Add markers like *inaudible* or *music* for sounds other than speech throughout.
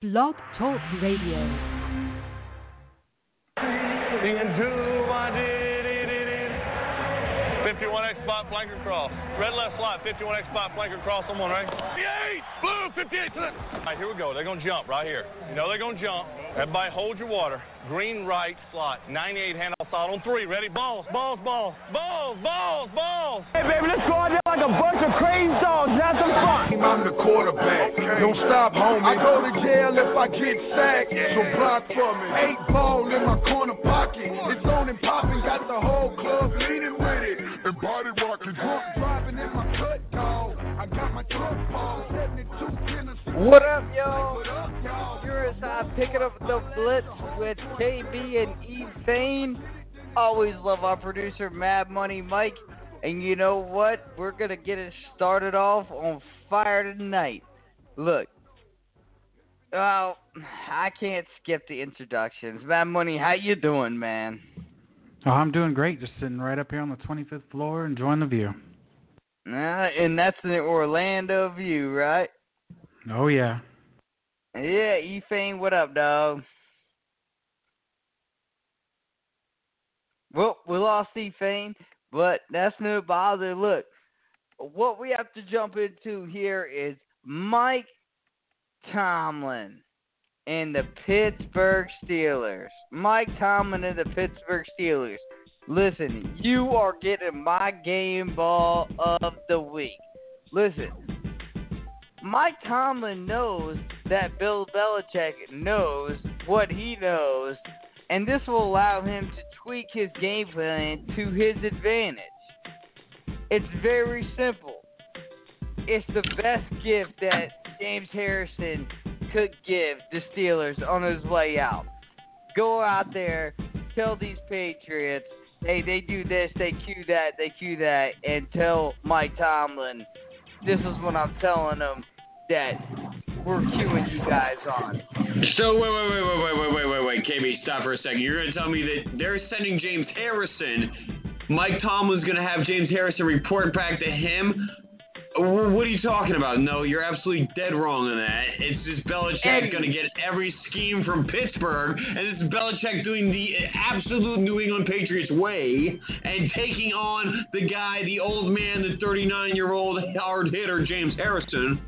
Blog Talk Radio. Into my dee-dee-dee-dee. 51X spot, flanker cross. Red left slot, 51X spot, flanker cross. Someone right? 58! Blue, 58 to the... All right, here we go. They're going to jump right here. You know they're going to jump. Everybody hold your water. Green right slot, 98 handoff slot on three. Ready? Balls, balls, balls, balls, balls, balls. Hey, baby, let's go out there like a bunch of crazy dogs. Have some fun. I'm the quarterback. Don't stop, homie. I go to jail if I get sacked. So block for me. Eight ball in my corner pocket. It's on and popping. Got the whole club leaning with it. And body rocking. Drunk driving in my cut, dog. I got my truck ball. 72 Tennessee. What up. What up, y'all? You're picking up the blitz with KB and E Fane. Always love our producer, Mad Money Mike. And you know what? We're gonna get it started off on fire tonight. Look, well, I can't skip the introductions. Mad Money, how you doing, man? Oh, I'm doing great. Just sitting right up here on the 25th floor, enjoying the view. Uh, and that's the Orlando view, right? Oh yeah. Yeah, E Fane, what up, dog? Well, we lost E Fane, but that's no bother. Look, what we have to jump into here is Mike Tomlin and the Pittsburgh Steelers. Mike Tomlin and the Pittsburgh Steelers. Listen, you are getting my game ball of the week. Listen, Mike Tomlin knows that Bill Belichick knows what he knows, and this will allow him to tweak his game plan to his advantage. It's very simple. It's the best gift that James Harrison could give the Steelers on his way out. Go out there, tell these Patriots, hey, they do this, they cue that, they cue that, and tell Mike Tomlin, this is what I'm telling them that we're cueing you guys on. So wait, wait, wait, wait, wait, wait, wait, wait, wait, KB, stop for a second. You're gonna tell me that they're sending James Harrison. Mike Tomlin's gonna have James Harrison report back to him. What are you talking about? No, you're absolutely dead wrong on that. It's just Belichick Eddie. gonna get every scheme from Pittsburgh, and this is Belichick doing the absolute New England Patriots way and taking on the guy, the old man, the 39 year old hard hitter James Harrison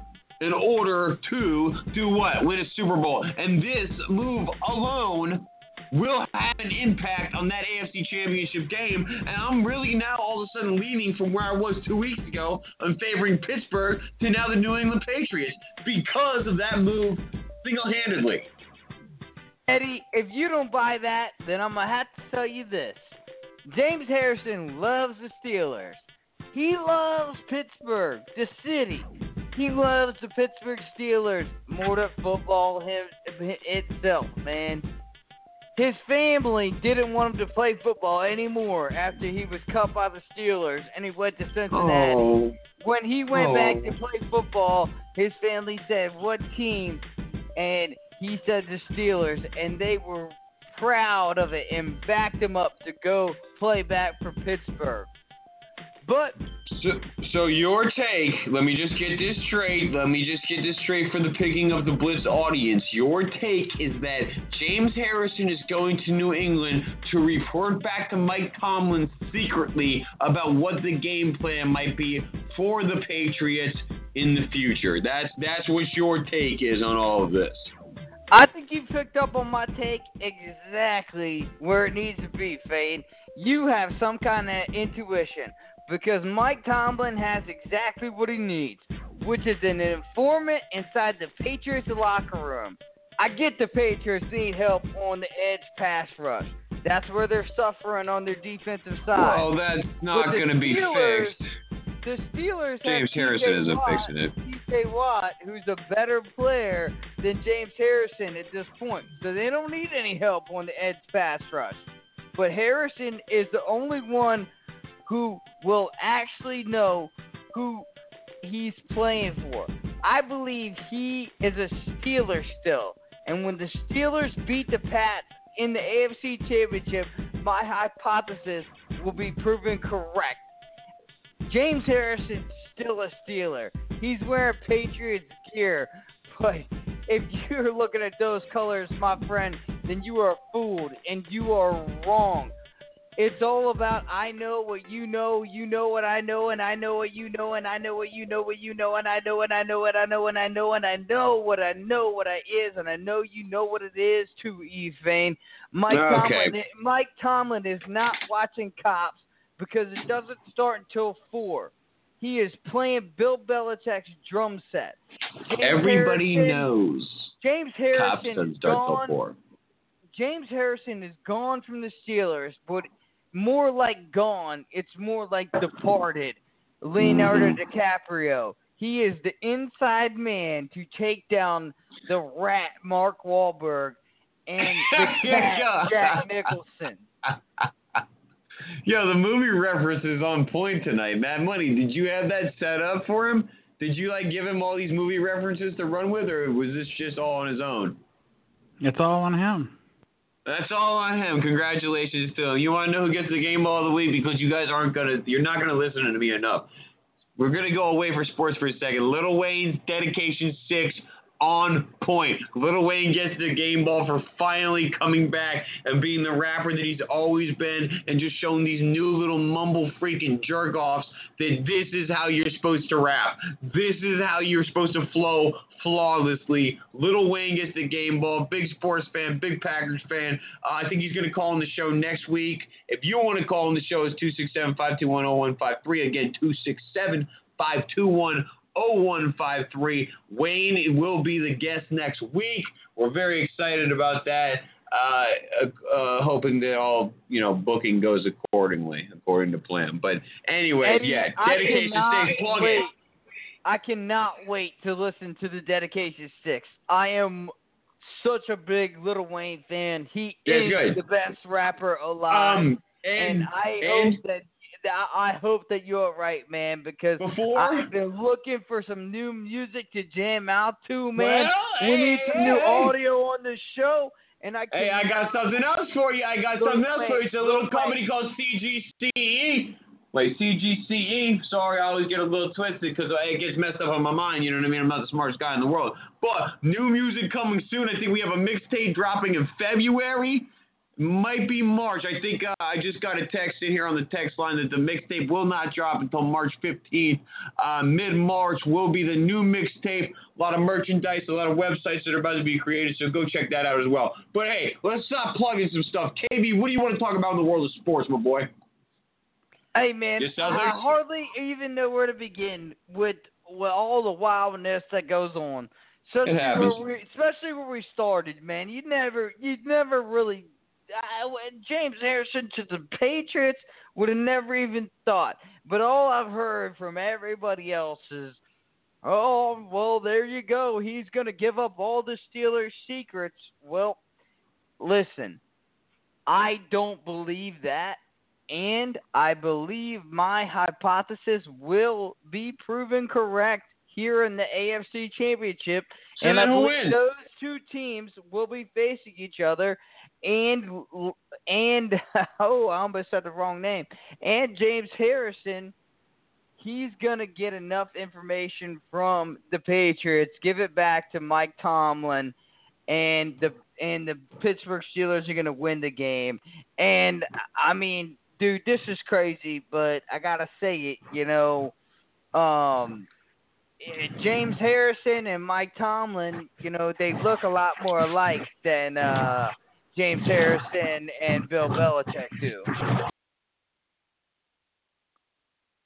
in order to do what? Win a Super Bowl. And this move alone will have an impact on that AFC Championship game. And I'm really now all of a sudden leaning from where I was two weeks ago on favoring Pittsburgh to now the New England Patriots because of that move single handedly. Eddie, if you don't buy that, then I'm gonna have to tell you this. James Harrison loves the Steelers. He loves Pittsburgh, the city. He loves the Pittsburgh Steelers more than football him, itself, man. His family didn't want him to play football anymore after he was cut by the Steelers and he went to Cincinnati. Oh. When he went oh. back Oh. to play football, his family said, What team? And he said the Steelers, and they were proud of it and backed him up to go play back for Pittsburgh. But So, so your take, let me just get this straight. Let me just get this straight for the picking of the Blitz audience. Your take is that James Harrison is going to New England to report back to Mike Tomlin secretly about what the game plan might be for the Patriots in the future. That's that's what your take is on all of this. I think you picked up on my take exactly where it needs to be, Fane. You have some kind of intuition because Mike Tomlin has exactly what he needs, which is an informant inside the Patriots locker room. I get the Patriots need help on the edge pass rush. That's where they're suffering on their defensive side. Well, that's not going to be fixed. The Steelers James have Harrison isn't fixing it. TJ Watt, who's a better player than James Harrison at this point, so they don't need any help on the edge pass rush. But Harrison is the only one who will actually know who he's playing for. I believe he is a Steeler still, and when the Steelers beat the Pats in the AFC Championship, my hypothesis will be proven correct. James Harrison's still a Steeler. He's wearing Patriots gear, but if you're looking at those colors, my friend, then you are fooled and you are wrong. It's all about I know what you know, you know what I know, and I know what you know, and I know what you know, what you know, and I know what I know what I know, and I know and I know what I know what I is, and I know you know what it is too, Eve Vane. Mike Okay. Tomlin Mike Tomlin is not watching cops because it doesn't start until four. He is playing Bill Belichick's drum set. James Everybody Harrison- knows. James Cops Harrison doesn't is start till gone. four. James Harrison is gone from the Steelers, but more like gone. It's more like departed. Leonardo Mhm. DiCaprio. He is the inside man to take down the rat Mark Wahlberg and *laughs* the cat Yeah. Jack Nicholson. *laughs* Yo, the movie reference is on point tonight. Mad Money, did you have that set up for him? Did you like give him all these movie references to run with, or was this just all on his own? It's all on him. That's all on him. Congratulations to him. You want to know who gets the game ball of the week because you guys aren't gonna, you're not gonna listen to me enough. We're gonna go away for sports for a second. Lil Wayne's dedication six on point. Lil Wayne gets the game ball for finally coming back and being the rapper that he's always been and just showing these new little mumble freaking jerk offs that this is how you're supposed to rap. This is how you're supposed to flow flawlessly. Lil Wayne gets the game ball. Big sports fan, big Packers fan. Uh, I think he's going to call on the show next week. If you want to call on the show, it's 267 521 0153. Again, 267 521 0153. Wayne will be the guest next week. We're very excited about that. Uh, uh, hoping that all you know booking goes accordingly, according to plan. But anyway, And yeah, dedication plug wait. it. I cannot wait to listen to the dedication six. I am such a big Lil Wayne fan. He Yeah, is good. the best rapper alive. Um, and, and, I and hope that I hope that you're right, man, because before I've been looking for some new music to jam out to, man. Well, we need some new hey, audio on the show, and I Hey, I got something else for you. I got Lil something else for you. It's a little Lil company called CGCE. Wait, CGCE. Sorry, I always get a little twisted because it gets messed up on my mind. You know what I mean? I'm not the smartest guy in the world. But new music coming soon. I think we have a mixtape dropping in February. Might be March. I think uh, I just got a text in here on the text line that the mixtape will not drop until March 15th. Uh, Mid March will be the new mixtape. A lot of merchandise, a lot of websites that are about to be created, so go check that out as well. But hey, let's stop plugging some stuff. KB, what do you want to talk about in the world of sports, my boy? Hey man, I hardly even know where to begin with with all the wildness that goes on. Especially where we, especially where we started, man. You never, you never really. I, James Harrison to the Patriots would have never even thought. But all I've heard from everybody else is, oh well, there you go. He's gonna give up all the Steelers' secrets. Well, listen, I don't believe that and I believe my hypothesis will be proven correct here in the AFC Championship. So and I believe wins? those two teams will be facing each other. And and *laughs* oh, I almost said the wrong name. And James Harrison, he's gonna get enough information from the Patriots, give it back to Mike Tomlin, and the and the Pittsburgh Steelers are gonna win the game. And I mean, dude, this is crazy, but I gotta say it. You know, um, James Harrison and Mike Tomlin, you know, they look a lot more alike than uh, James Harrison and Bill Belichick do.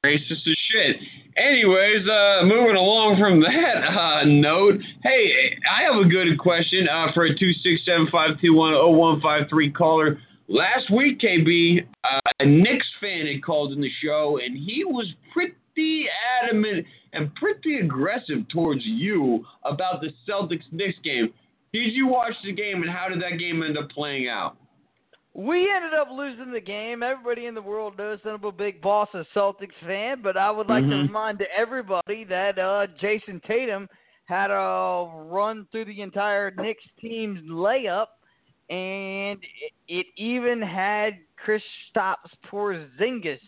Racist as shit. Anyways, uh, moving along from that uh, note, hey, I have a good question uh, for a two six seven five two one zero one five three caller. Last week, KB, uh, a Knicks fan had called in the show, and he was pretty adamant and pretty aggressive towards you about the Celtics Knicks game. Did you watch the game, and how did that game end up playing out? We ended up losing the game. Everybody in the world knows that I'm a big Boston Celtics fan, but I would like to Mhm. remind everybody that uh, Jayson Tatum had a run through the entire Knicks team's layup, and it, it even had Chris Kristaps Porzingis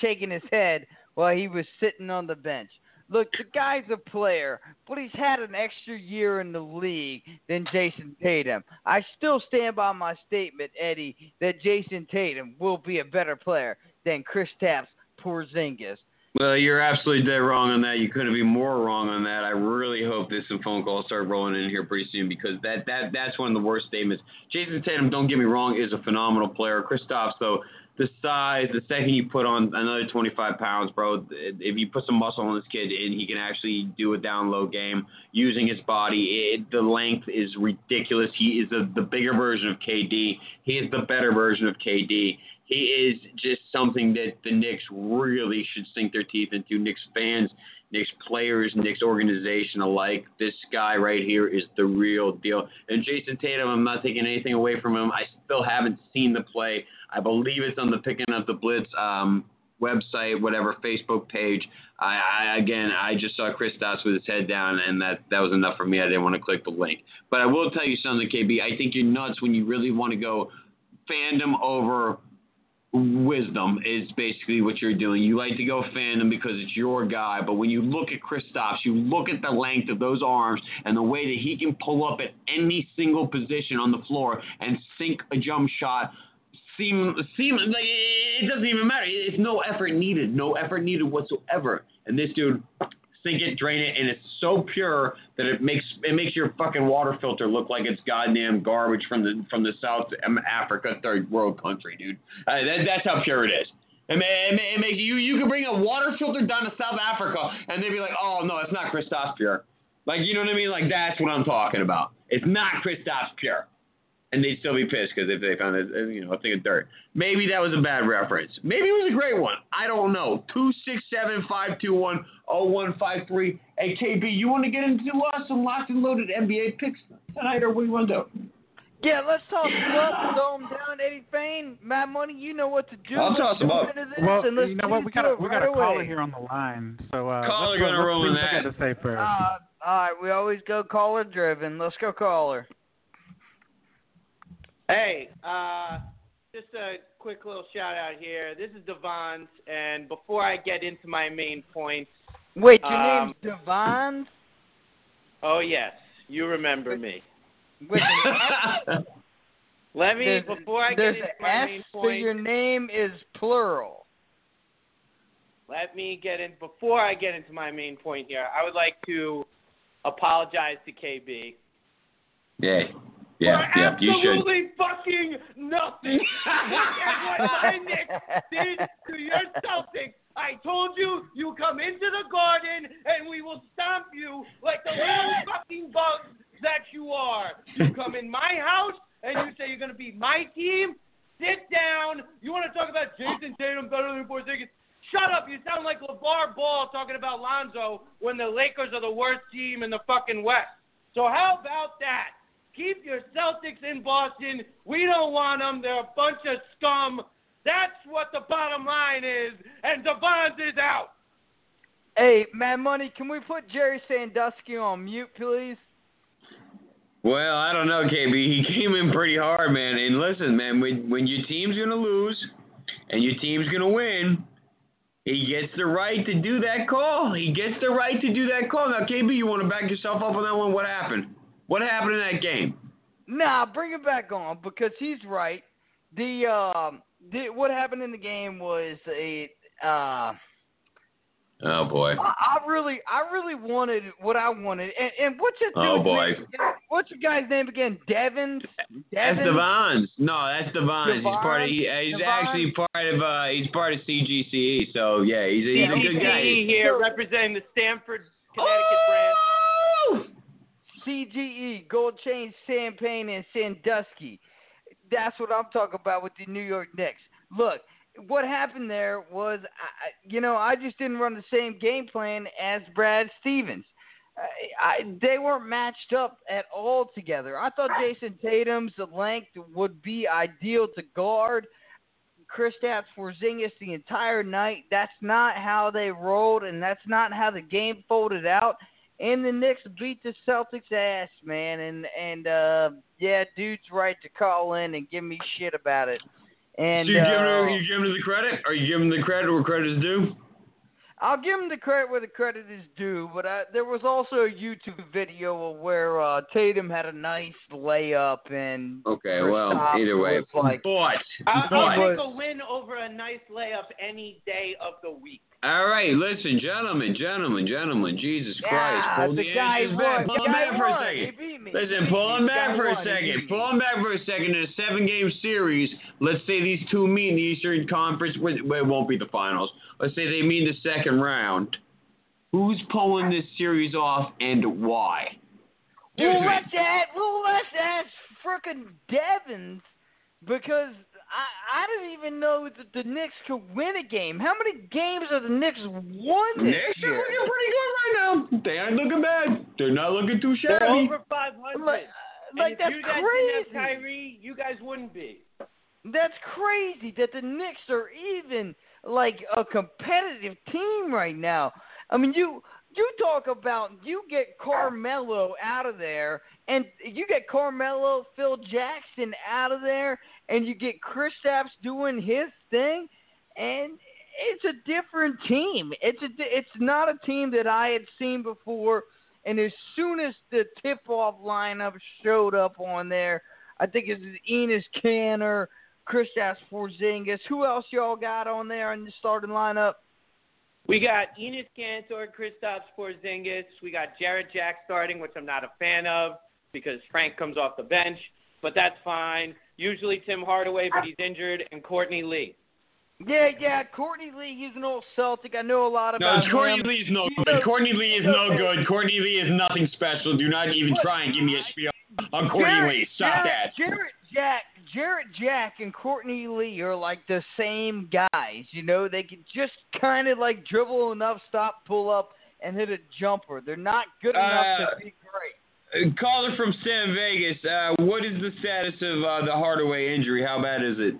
shaking his head while he was sitting on the bench. Look, the guy's a player, but he's had an extra year in the league than Jayson Tatum. I still stand by my statement, Eddie, that Jayson Tatum will be a better player than Chris Kristaps Porzingis. Well, you're absolutely dead wrong on that. You couldn't be more wrong on that. I really hope this phone calls start rolling in here pretty soon because that that that's one of the worst statements. Jayson Tatum, don't get me wrong, is a phenomenal player. Kristaps, though, the size, the second you put on another 25 pounds, bro, if you put some muscle on this kid and he can actually do a down low game using his body, it, the length is ridiculous. He is a, the bigger version of KD. He is the better version of KD. He is just something that the Knicks really should sink their teeth into. Knicks fans, Knicks players, Knicks organization alike. This guy right here is the real deal. And Jayson Tatum, I'm not taking anything away from him. I still haven't seen the play. I believe it's on the Picking Up the Blitz um, website, whatever Facebook page. I, I again, I just saw Kristaps with his head down, and that that was enough for me. I didn't want to click the link. But I will tell you something, KB. I think you're nuts when you really want to go fandom over wisdom is basically what you're doing. You like to go fandom because it's your guy, but when you look at Kristaps, you look at the length of those arms and the way that he can pull up at any single position on the floor and sink a jump shot. Seem, seem like it doesn't even matter. It's no effort needed, no effort needed whatsoever. And this dude sink it, drain it, and it's so pure that it makes it makes your fucking water filter look like it's goddamn garbage from the from the South Africa third world country, dude. Uh, that, that's how pure it is. It, may, it makes you you can bring a water filter down to South Africa and they'd be like, oh no, it's not Kristaps pure. Like you know what I mean? Like that's what I'm talking about. It's not Kristaps pure and they'd still be pissed because if they found a, you know a thing of dirt. Maybe that was a bad reference. Maybe it was a great one. I don't know. Two six seven five two one zero one five three. Hey KB, you want to get into uh, some locked and loaded NBA picks tonight, or what do you want to do? Yeah, let's toss them up, throw them down, Eddie Fane, Mad Money. You know what to do. I'll toss them up. Well, you know what? We got a we got right a caller away. here on the line. So uh, Caller let's go- gonna let's roll see in that. got to say first. Uh, all right, we always go caller driven. Let's go caller. Hey, uh, just a quick little shout out here. This is Devon's, and before I get into my main points, Wait, your Um, name's Devon? oh yes, you remember me. With *laughs* an Let me There's, before I get into my S, main so your name is plural. Let me get in before I get into my main point here. I would like to apologize to KB. Yeah, yeah, for yeah. You should. absolutely fucking nothing. Look *laughs* what Knicks did to your Celtics. I told you you come into the garden and we will stomp you like the little *laughs* fucking bugs that you are. You come in my house and you say you're gonna beat my team. Sit down. You want to talk about Jayson Tatum better than Porzingis? Shut up. You sound like LeVar Ball talking about Lonzo when the Lakers are the worst team in the fucking West. So how about that? Keep your Celtics in Boston. We don't want them. They're a bunch of scum. That's what the bottom line is. And Devon's is out. Hey, Mad Money, can we put Jerry Sandusky on mute, please? Well, I don't know, KB. He came in pretty hard, man. And listen, man, when when your team's gonna lose and your team's gonna win, he gets the right to do that call. He gets the right to do that call. Now, KB, you want to back yourself up on that one? What happened? What happened in that game? Nah, bring it back on because he's right. The um, the, what happened in the game was a uh, Oh boy. I, I really, I really wanted what I wanted. And, and what's your Oh, boy. name again? What's your guy's name again? Devin. That's Devon's. No, that's Devon's. He's part of. He, he's Devon? actually part of. Uh, he's part of CGCE. So yeah, he's a, he's a good guy. CGE here representing the Stamford, Connecticut branch. CGE, Gold Chain, Champagne, and Sandusky. That's what I'm talking about with the New York Knicks. Look, what happened there was, I- you know, I just didn't run the same game plan as Brad Stevens. I, I, they weren't matched up at all together. I thought Jayson Tatum's length would be ideal to guard Kristaps Porzingis the entire night. That's not how they rolled, and that's not how the game folded out. And the Knicks beat the Celtics ass, man. And and uh yeah, dude's right to call in and give me shit about it. And so you giving uh, him, you giving him the credit? Are you giving the credit where credit is due? I'll give him the credit where the credit is due, but I, there was also a YouTube video where uh, Tatum had a nice layup and Okay, well, either way. was like, But, I'll, but, I'll take a win over a nice layup any day of the week. all right, listen, gentlemen, gentlemen, gentlemen, Jesus Christ, pull the the guy won. back, pull the them guy back for a second. He beat me. Listen, pull beat them back for a second. Pull me. them back for a second. In a seven-game series, let's say these two meet in the Eastern Conference. Well, it won't be the finals. Let's say they meet in the second round. Who's pulling this series off and why? Give it Well, to me. let's ask. Well, let's ask frickin' Devins because I I didn't even know that the Knicks could win a game. How many games have the Knicks won this Knicks are looking pretty good right now. They aren't looking bad. They're not looking too They're shabby. over 500. Like, and like if that's you guys crazy. didn't have Kyrie, you guys wouldn't be. That's crazy that the Knicks are even like a competitive team right now. I mean, you you talk about you get Carmelo out of there, and you get Carmelo, Phil Jackson out of there, and you get Kristaps doing his thing, and it's a different team. It's a it's not a team that I had seen before. And as soon as the tip-off lineup showed up on there, I think it's Enes Kanter, Kristaps Porzingis. Who else y'all got on there in the starting lineup? We got Enes Kanter, Kristaps Porzingis. We got Jarrett Jack starting, which I'm not a fan of because Frank comes off the bench, but that's fine. Usually Tim Hardaway, but he's injured, and Courtney Lee. Yeah, yeah, Courtney Lee. He's an old Celtic. I know a lot about No, about Courtney him. Lee's no good. a- Courtney Lee is no good. Courtney Lee is nothing special. Do not even try and give me a spiel on Courtney Jarrett, Lee. Stop Jarrett, that. Jarrett Jack, Jarrett Jack, and Courtney Lee are like the same guys. You know, they can just kind of like dribble enough, stop, pull up, and hit a jumper. They're not good enough Uh, to be great. Uh, Caller from San Vegas. Uh, what is the status of uh, the Hardaway injury? How bad is it?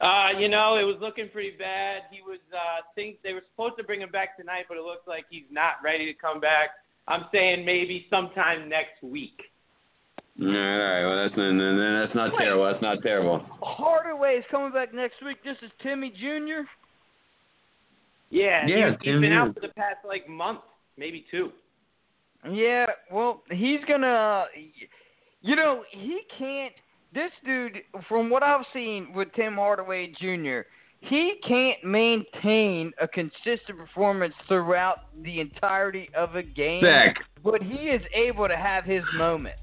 Uh, you know, it was looking pretty bad. He was uh think they were supposed to bring him back tonight, but it looks like he's not ready to come back. I'm saying maybe sometime next week. All right. Well, that's not, no, no, that's not Wait. terrible. That's not terrible. Hardaway is coming back next week. This is Timmy Jr. Yeah, Yeah, he's, he's Tim been is. out for the past like month, maybe two. Yeah, well, he's gonna. You know, he can't. This dude, from what I've seen with Tim Hardaway Jr., he can't maintain a consistent performance throughout the entirety of a game. Beck. But he is able to have his moments.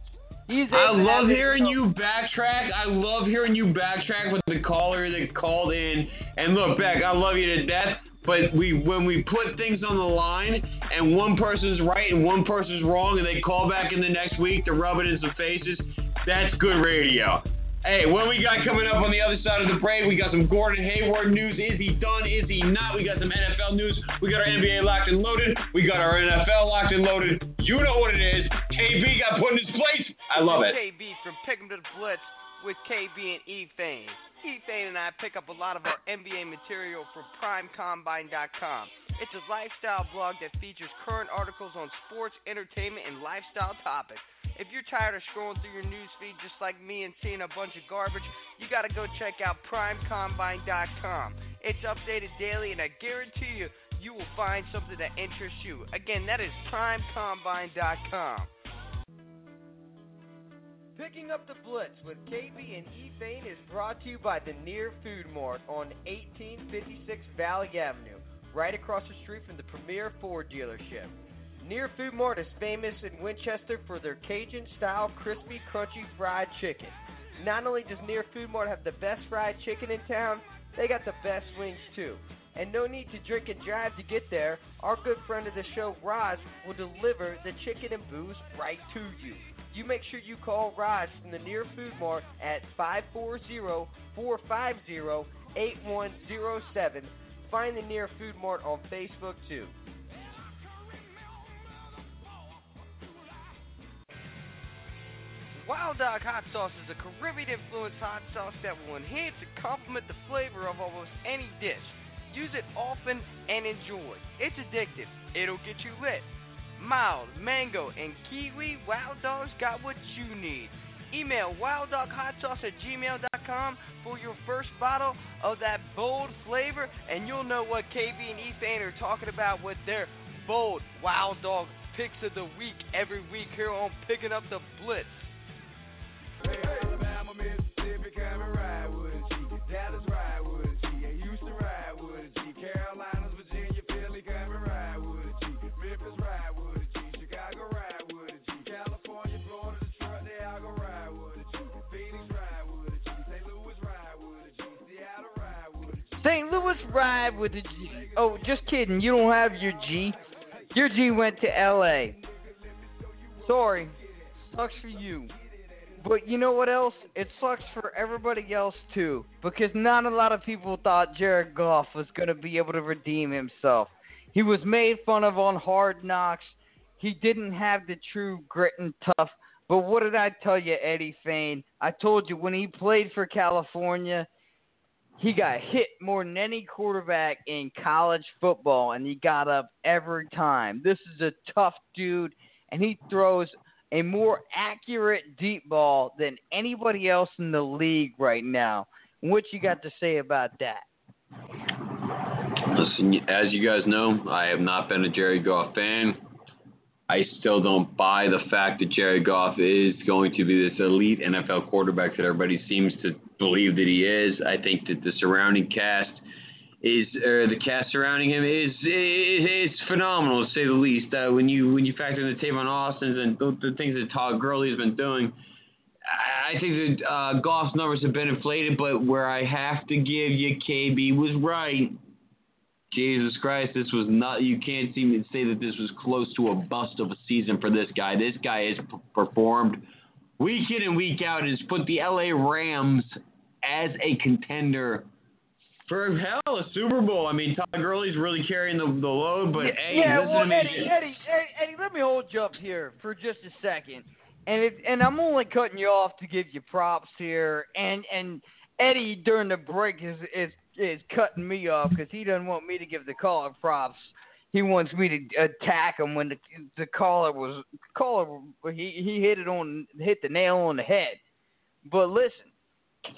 He's I able to have love hearing you backtrack. I love hearing you backtrack with the caller that called in. And look, Beck, I love you to death. But we, when we put things on the line, and one person's right and one person's wrong, and they call back in the next week to rub it in some faces, that's good radio. Hey, what we got coming up on the other side of the break? We got some Gordon Hayward news. Is he done? Is he not? We got some NFL news. We got our NBA locked and loaded. We got our NFL locked and loaded. You know what it is. KB got put in his place. I love it. KB from Pick 'em to the Blitz with KB and E Fane. E Fane and I pick up a lot of our NBA material from PrimeCombine.com. It's a lifestyle blog that features current articles on sports, entertainment, and lifestyle topics. If you're tired of scrolling through your newsfeed just like me and seeing a bunch of garbage, you gotta go check out PrimeCombine.com. It's updated daily, and I guarantee you, you will find something that interests you. Again, that is PrimeCombine.com. Picking up the Blitz with KB and E Fane is brought to you by the Near Food Mart on 1856 Valley Avenue, right across the street from the Premier Ford dealership. Near Food Mart is famous in Winchester for their Cajun style crispy, crunchy fried chicken. Not only does Near Food Mart have the best fried chicken in town, they got the best wings too. And no need to drink and drive to get there. Our good friend of the show, Roz, will deliver the chicken and booze right to you. You make sure you call Roz from the Near Food Mart at 540-450-8107. Find the Near Food Mart on Facebook too. Wild Dog Hot Sauce is a Caribbean influenced hot sauce that will enhance and complement the flavor of almost any dish. Use it often and enjoy. It's addictive. It'll get you lit. Mild, mango, and kiwi, Wild Dog's got what you need. Email wilddoghot sauce at gmail.com for your first bottle of that bold flavor, and you'll know what KB and Ethan are talking about with their bold Wild Dog picks of the week every week here on Picking Up the Blitz. St. Louis ride with the G. Oh, just kidding. You don't have your G. Your G went to L.A. Sorry. Sucks for you. But you know what else? It sucks for everybody else too. Because not a lot of people thought Jared Goff was going to be able to redeem himself. He was made fun of on Hard Knocks. He didn't have the true grit and tough. But what did I tell you, Eddie Fane? I told you when he played for California, he got hit more than any quarterback in college football, and he got up every time. This is a tough dude, and he throws a more accurate deep ball than anybody else in the league right now. What you got to say about that? Listen, as you guys know, I have not been a Jared Goff fan. I still don't buy the fact that Jared Goff is going to be this elite NFL quarterback that everybody seems to believe that he is. I think that the surrounding cast is, or the cast surrounding him is is, is phenomenal to say the least. Uh, when you when you factor in the Tavon Austin's and the, the things that Todd Gurley has been doing, I think that uh, Goff's numbers have been inflated. But where I have to give you, KB was right. Jesus Christ, this was not. You can't seem to say that this was close to a bust of a season for this guy. This guy has p- performed week in and week out has put the LA Rams as a contender for hell a Super Bowl. I mean, Todd Gurley's really carrying the, the load, but hey, yeah, listen well, to me. Eddie, Eddie, Eddie, Eddie, let me hold you up here for just a second, and it, and I'm only cutting you off to give you props here, and and Eddie during the break is is is cutting me off because he doesn't want me to give the caller props. He wants me to attack him when the the caller was caller he he hit it on hit the nail on the head. But listen,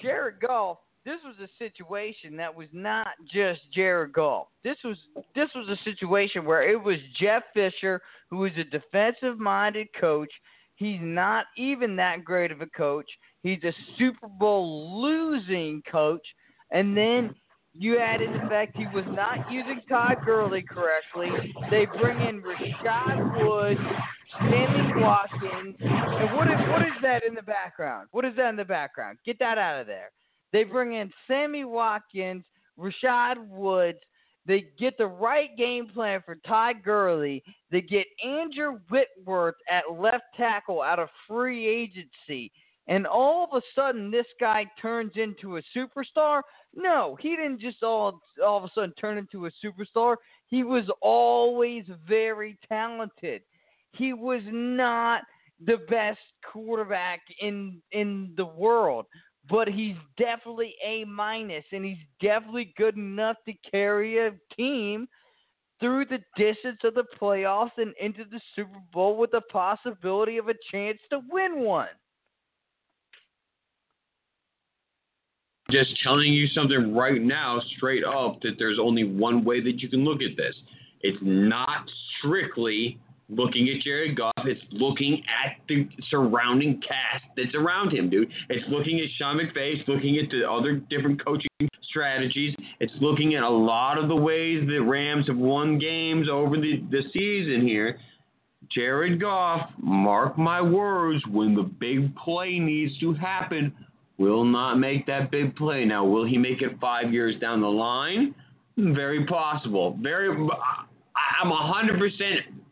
Jared Goff this was a situation that was not just Jared Goff. This was this was a situation where it was Jeff Fisher, who is a defensive-minded coach. He's not even that great of a coach. He's a Super Bowl losing coach, and then you add in the fact he was not using Todd Gurley correctly. They bring in Rashad Woods, Sammy Watkins, and what is what is that in the background? What is that in the background? Get that out of there. They bring in Sammy Watkins, Rashad Woods. They get the right game plan for Ty Gurley. They get Andrew Whitworth at left tackle out of free agency. And all of a sudden, this guy turns into a superstar. No, he didn't just all all of a sudden turn into a superstar. He was always very talented. He was not the best quarterback in in the world, but he's definitely a minus, and he's definitely good enough to carry a team through the distance of the playoffs and into the Super Bowl with the possibility of a chance to win one. Just telling you something right now, straight up, that there's only one way that you can look at this. It's not strictly looking at Jared Goff. It's looking at the surrounding cast that's around him, dude. It's looking at Sean McVay. It's looking at the other different coaching strategies. It's looking at a lot of the ways that Rams have won games over the, the season here. Jared Goff, mark my words, when the big play needs to happen, will not make that big play. Now, will he make it five years down the line? Very possible. Very. I'm 100%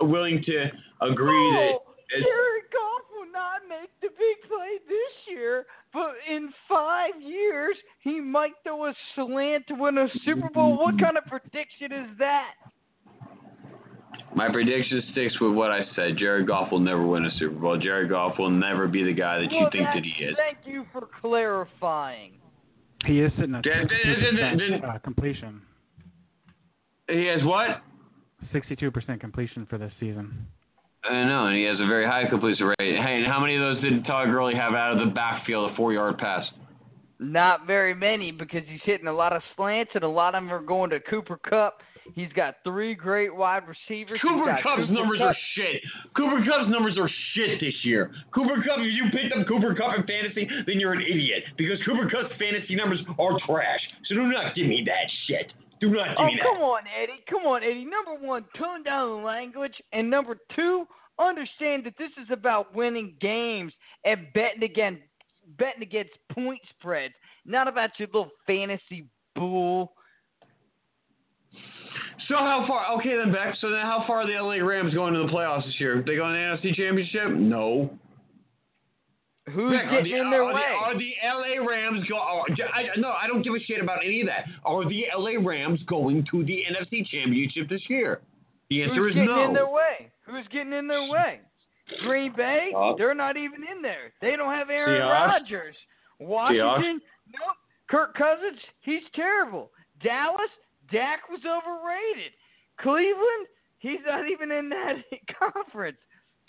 willing to agree oh, that. Jared Goff will not make the big play this year, but in five years he might throw a slant to win a Super Bowl. What mm-hmm. kind of prediction is that? My prediction sticks with what I said. Jared Goff will never win a Super Bowl. Jared Goff will never be the guy that well, you think that, that he is. Thank you for clarifying. He is sitting at Did- did- did- did- 62% uh, completion. He has what? 62% completion for this season. I know, and he has a very high completion rate. Hey, and how many of those did Todd Gurley have out of the backfield, a four-yard pass? Not very many because he's hitting a lot of slants and a lot of them are going to Cooper Kupp. He's got three great wide receivers. Cooper Kupp's Cooper numbers Kupp. are shit. Cooper Kupp's numbers are shit this year. Cooper Kupp, if you picked up Cooper Kupp in fantasy, then you're an idiot because Cooper Kupp's fantasy numbers are trash. So do not give me that shit. Do not give Oh, me that. Oh come on, Eddie. Come on, Eddie. Number one, tone down the language. And number two, understand that this is about winning games and betting against, betting against point spreads, not about your little fantasy bull. So how far? Okay then, Beck. So then, how far are the LA Rams going to the playoffs this year? They going to the NFC Championship? No. Who's Beck, getting the, in their are way? The, are the LA Rams go? Are, I, no, I don't give a shit about any of that. Are the LA Rams going to the NFC Championship this year? The answer Who's is getting no. in their way? Who's getting in their way? Green Bay? Uh, They're not even in there. They don't have Aaron Rodgers. Washington? Nope. Kirk Cousins? He's terrible. Dallas? Dak was overrated. Cleveland? He's not even in that *laughs* conference.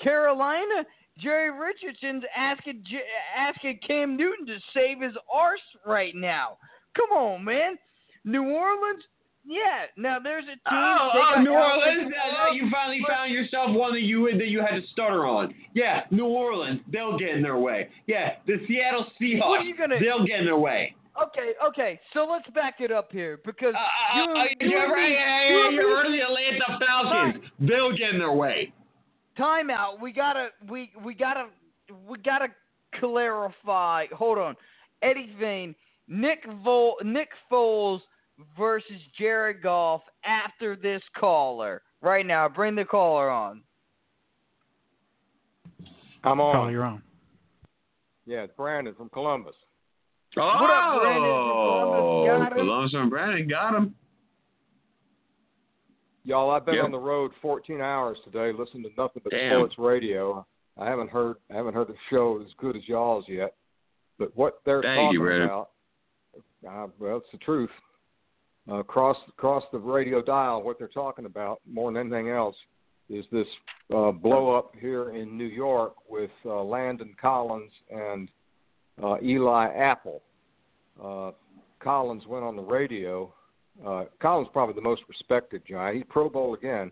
Carolina? Jerry Richardson's asking J- asking Cam Newton to save his arse right now. Come on, man. New Orleans? Yeah. Now there's a team. Oh, oh, New Orleans! Uh, you finally found yourself one that you that you had to stutter on. Yeah, New Orleans, they'll get in their way. Yeah, the Seattle Seahawks, What are you gonna- they'll get in their way. Okay, okay. So let's back it up here because Uh, you, uh, you you and ever, me- hey, you hey, and you me- of the Atlanta Falcons? They'll get in their way. Time out. We gotta we we gotta we gotta clarify. Hold on, Eddie Fane, Nick Vol, Nick Foles versus Jared Goff after this caller. Right now, bring the caller on. I'm Call on. you're on. Yeah, it's Brandon from Columbus. What up, Brandon from Columbus? Got him? Brandon got him. Y'all, I've been Yep. on the road 14 hours today, listening to nothing but Damn. sports radio. I haven't heard I haven't heard the show as good as y'all's yet. But what they're Thank talking you, Brandon. about, uh, well, it's the truth. Uh, across across the radio dial, what they're talking about more than anything else is this uh, blow up here in New York with uh, Landon Collins and uh, Eli Apple. Uh, Collins went on the radio. Uh, Collins probably the most respected giant. He's Pro Bowl again.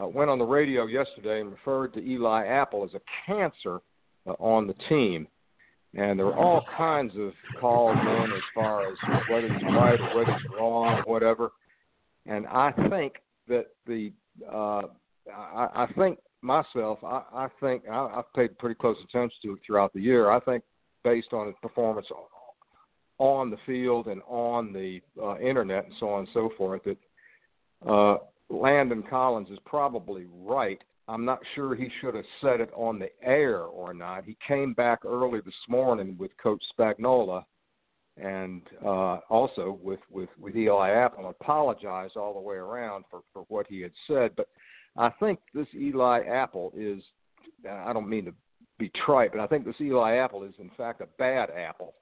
Uh, went on the radio yesterday and referred to Eli Apple as a cancer uh, on the team. And there were all kinds of calls in as far as whether he's right or whether he's wrong or whatever. And I think that the uh, I, I think myself, I, I think I, I've paid pretty close attention to it throughout the year. I think based on his performance on the field and on the uh, internet and so on and so forth that uh, Landon Collins is probably right. I'm not sure he should have said it on the air or not. He came back early this morning with Coach Spagnuolo and uh, also with, with, with Eli Apple and apologized all the way around for, for what he had said. But I think this Eli Apple is, I don't mean to be trite, but I think this Eli Apple is in fact a bad apple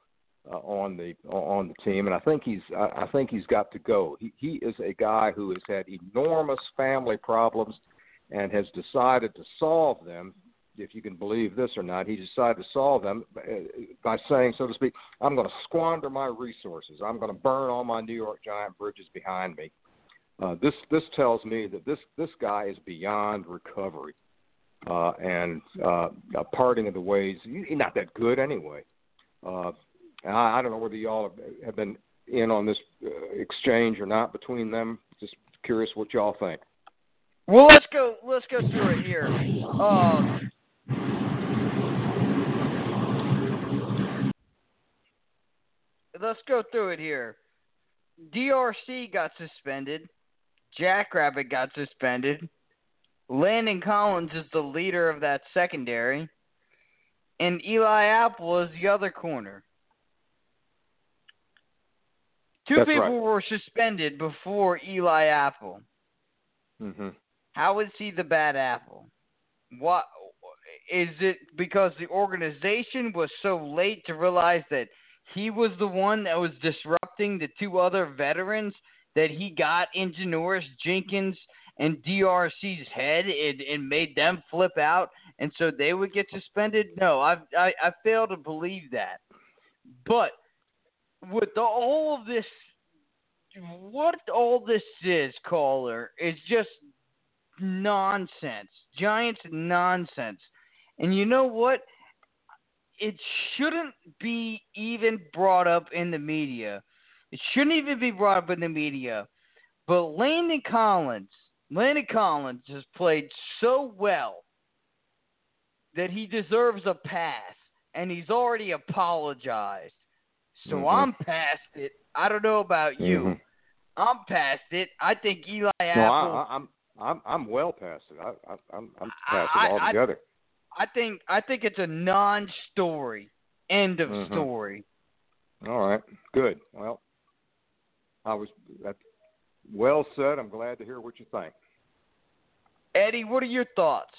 uh, on the on the team, and I think he's I, I think he's got to go. He he is a guy who has had enormous family problems and has decided to solve them. If you can believe this or not, he decided to solve them by, by saying, so to speak, "I'm going to squander my resources. I'm going to burn all my New York Giant bridges behind me." Uh, this this tells me that this this guy is beyond recovery, uh, and uh, a parting of the ways. He's not that good anyway. Uh, I, I don't know whether y'all have, have been in on this uh, exchange or not between them. Just curious what y'all think. Well, let's go. Let's go through it here. Um, let's go through it here. DRC got suspended. Jackrabbit got suspended. Landon Collins is the leader of that secondary, and Eli Apple is the other corner. Two That's people right. were suspended before Eli Apple. Mm-hmm. How is he the bad apple? What is it because the organization was so late to realize that he was the one that was disrupting the two other veterans that he got into Norris Jenkins and DRC's head and, and made them flip out and so they would get suspended? No, I I, I fail to believe that. But with the, all of this, what all this is, caller, is just nonsense. Giants nonsense. And you know what? It shouldn't be even brought up in the media. It shouldn't even be brought up in the media. But Landon Collins, Landon Collins has played so well that he deserves a pass, and he's already apologized. So Mhm. I'm past it. I don't know about you. Mhm. I'm past it. I think Eli No, Apple. I, I, I'm I'm I'm well past it. I, I I'm I'm past I- it altogether. I think I think it's a non-story. End of Mhm. story. All right, good. Well, I was that's well said. I'm glad to hear what you think. Eddie, what are your thoughts?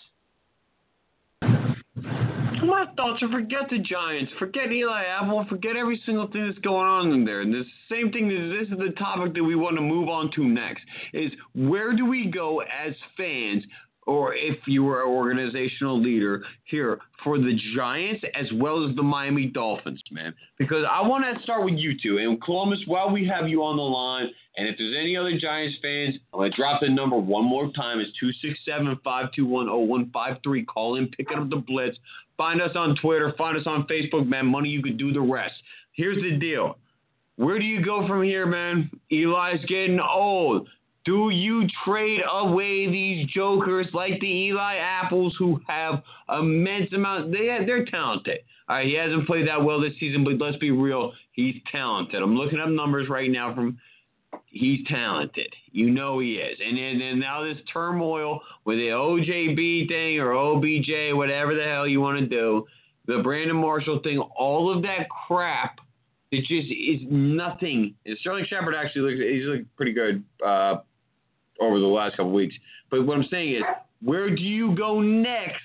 My thoughts are forget the Giants, forget Eli Apple, forget every single thing that's going on in there. And the same thing is this is the topic that we want to move on to next is where do we go as fans or if you were an organizational leader here for the Giants as well as the Miami Dolphins, man. Because I want to start with you two. And Columbus, while we have you on the line, and if there's any other Giants fans, I'm going to drop the number one more time. It's 267 521 0153. Call in, pick up the blitz. Find us on Twitter, find us on Facebook, man. Money, you could do the rest. Here's the deal. Where do you go from here, man? Eli's getting old. Do you trade away these jokers like the Eli Apples who have immense amount? They they're talented. All right, he hasn't played that well this season, but let's be real, he's talented. I'm looking up numbers right now from. He's talented. You know he is. And then and now this turmoil with the OJB thing or OBJ, whatever the hell you want to do, the Brandon Marshall thing, all of that crap it just is nothing. And Sterling Shepard actually looks he's looked pretty good uh, over the last couple weeks. But what I'm saying is, where do you go next?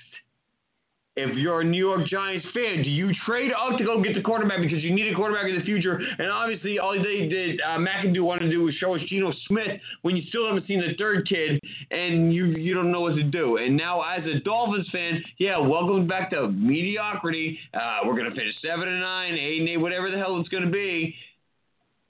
If you're a New York Giants fan, do you trade up to go get the quarterback because you need a quarterback in the future? And obviously, all they did, uh, McAdoo wanted to do was show us Geno Smith when you still haven't seen the third kid, and you you don't know what to do. And now, as a Dolphins fan, yeah, welcome back to mediocrity. Uh, we're gonna finish seven and nine, eight and eight, whatever the hell it's gonna be.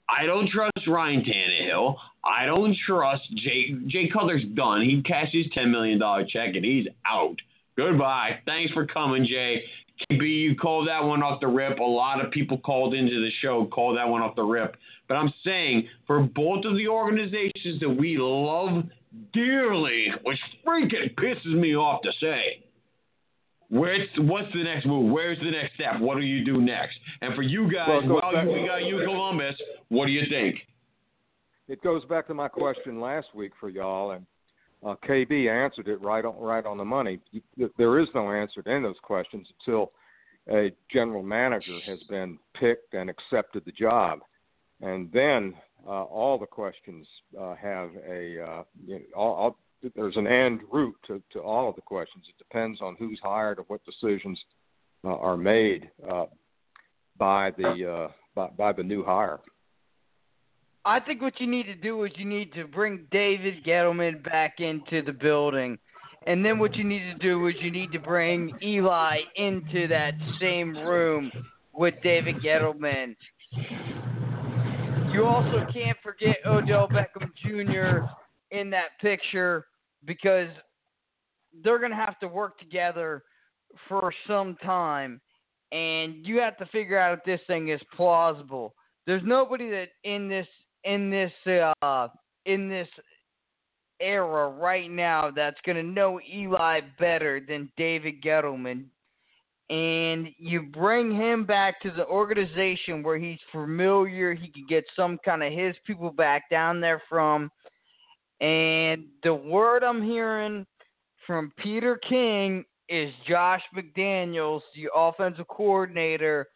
I don't trust Ryan Tannehill. I don't trust Jay. Jay Cutler's done. He cashed his ten million dollar check and he's out. Goodbye. Thanks for coming, Jay. KB, you called that one off the rip. A lot of people called into the show, called that one off the rip. But I'm saying for both of the organizations that we love dearly, which freaking pisses me off to say, Where's what's the next move? Where's the next step? What do you do next? And for you guys, Well, back- we got you, Columbus. What do you think? It goes back to my question last week for y'all, and uh, KB answered it right on right on the money. There is no answer to any of those questions until a general manager has been picked and accepted the job, and then uh, all the questions uh, have a uh, you know, all, all, there's an end route to, to all of the questions. It depends on who's hired or what decisions uh, are made uh, by the uh, by, by the new hire. I think what you need to do is you need to bring David Gettleman back into the building. And then what you need to do is you need to bring Eli into that same room with David Gettleman. You also can't forget Odell Beckham Jr. in that picture because they're going to have to work together for some time. And you have to figure out if this thing is plausible. There's nobody that in this in this uh in this era right now that's going to know Eli better than David Gettleman. And you bring him back to the organization where he's familiar, he can get some kind of his people back down there from. And the word I'm hearing from Peter King is Josh McDaniels, the offensive coordinator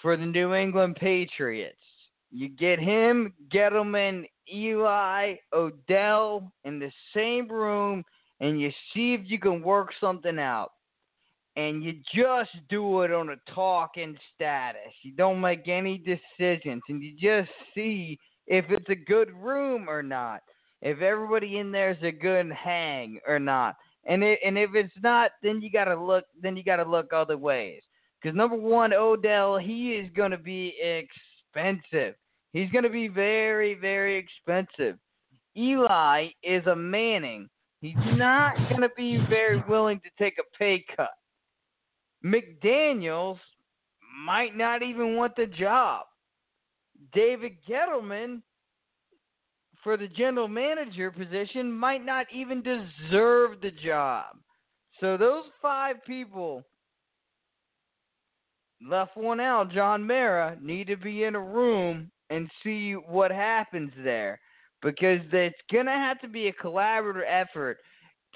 for the New England Patriots. You get him, Gettleman, Eli, Odell in the same room, and you see if you can work something out. And you just do it on a talking status. You don't make any decisions, and you just see if it's a good room or not. If everybody in there is a good hang or not. And it, and if it's not, then you gotta look. Then you gotta look other ways. Because number one, Odell, he is gonna be expensive. He's going to be very, very expensive. Eli is a Manning. He's not going to be very willing to take a pay cut. McDaniels might not even want the job. David Gettleman for the general manager position might not even deserve the job. So those five people left one out, John Mara, need to be in a room and see what happens there. Because it's going to have to be a collaborative effort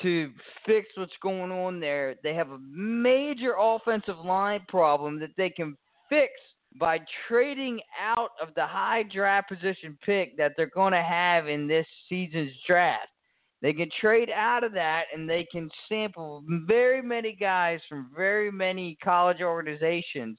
to fix what's going on there. They have a major offensive line problem that they can fix by trading out of the high draft position pick that they're going to have in this season's draft. They can trade out of that and they can sample very many guys from very many college organizations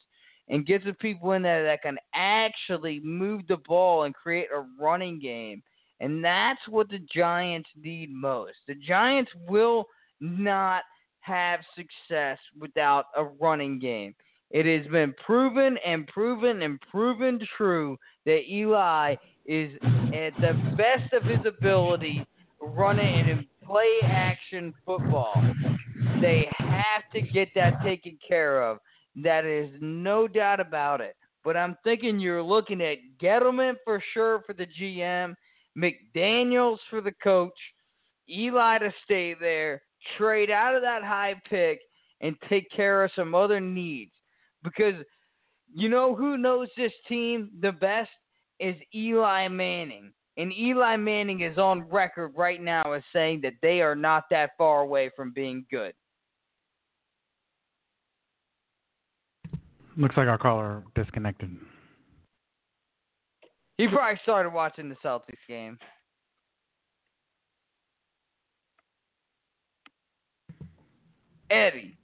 and get some people in there that can actually move the ball and create a running game. And that's what the Giants need most. The Giants will not have success without a running game. It has been proven and proven and proven true that Eli is at the best of his ability running and play action football. They have to get that taken care of. That is no doubt about it. But I'm thinking you're looking at Gettleman for sure for the GM, McDaniels for the coach, Eli to stay there, trade out of that high pick, and take care of some other needs. Because you know who knows this team the best is Eli Manning. And Eli Manning is on record right now as saying that they are not that far away from being good. Looks like our caller disconnected. He probably started watching the Celtics game. Eddie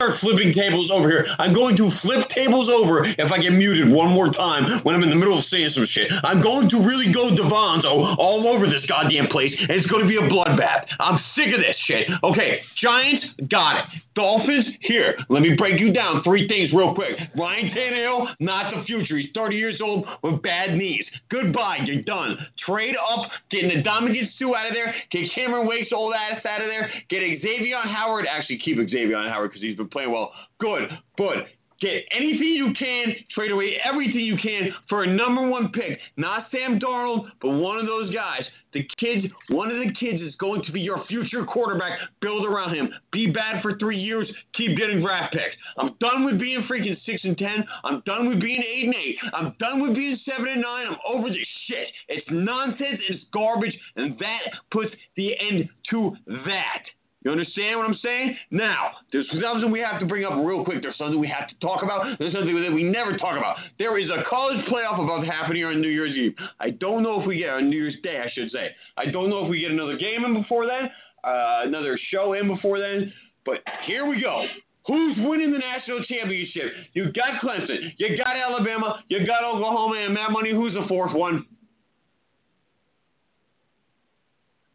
start flipping tables over here. I'm going to flip tables over if I get muted one more time when I'm in the middle of saying some shit. I'm going to really go Devonzo all over this goddamn place, and it's going to be a bloodbath. I'm sick of this shit. Okay, Giants, got it. Dolphins, here. Let me break you down three things real quick. Ryan Tannehill, not the future. He's 30 years old with bad knees. Goodbye. You're done. Trade up, get Ndamukong Suh out of there, get Cameron Wake's old ass out of there, get Xavier Howard. Actually, keep Xavier Howard because he's been playing well. Good, but get anything you can, trade away everything you can for a number one pick. Not Sam Darnold, but one of those guys. The kids, one of the kids is going to be your future quarterback. Build around him. Be bad for three years. Keep getting draft picks. I'm done with being freaking six and ten. I'm done with being eight and eight. I'm done with being seven and nine. I'm over this shit. It's nonsense. It's garbage, and that puts the end to that. You understand what I'm saying? Now, there's something we have to bring up real quick. There's something we have to talk about. There's something that we never talk about. There is a college playoff about to happen here on New Year's Eve. I don't know if we get on New Year's Day, I should say. I don't know if we get another game in before then, uh, another show in before then. But here we go. Who's winning the national championship? You got Clemson, you got Alabama, you got Oklahoma, and Mad Money. Who's the fourth one?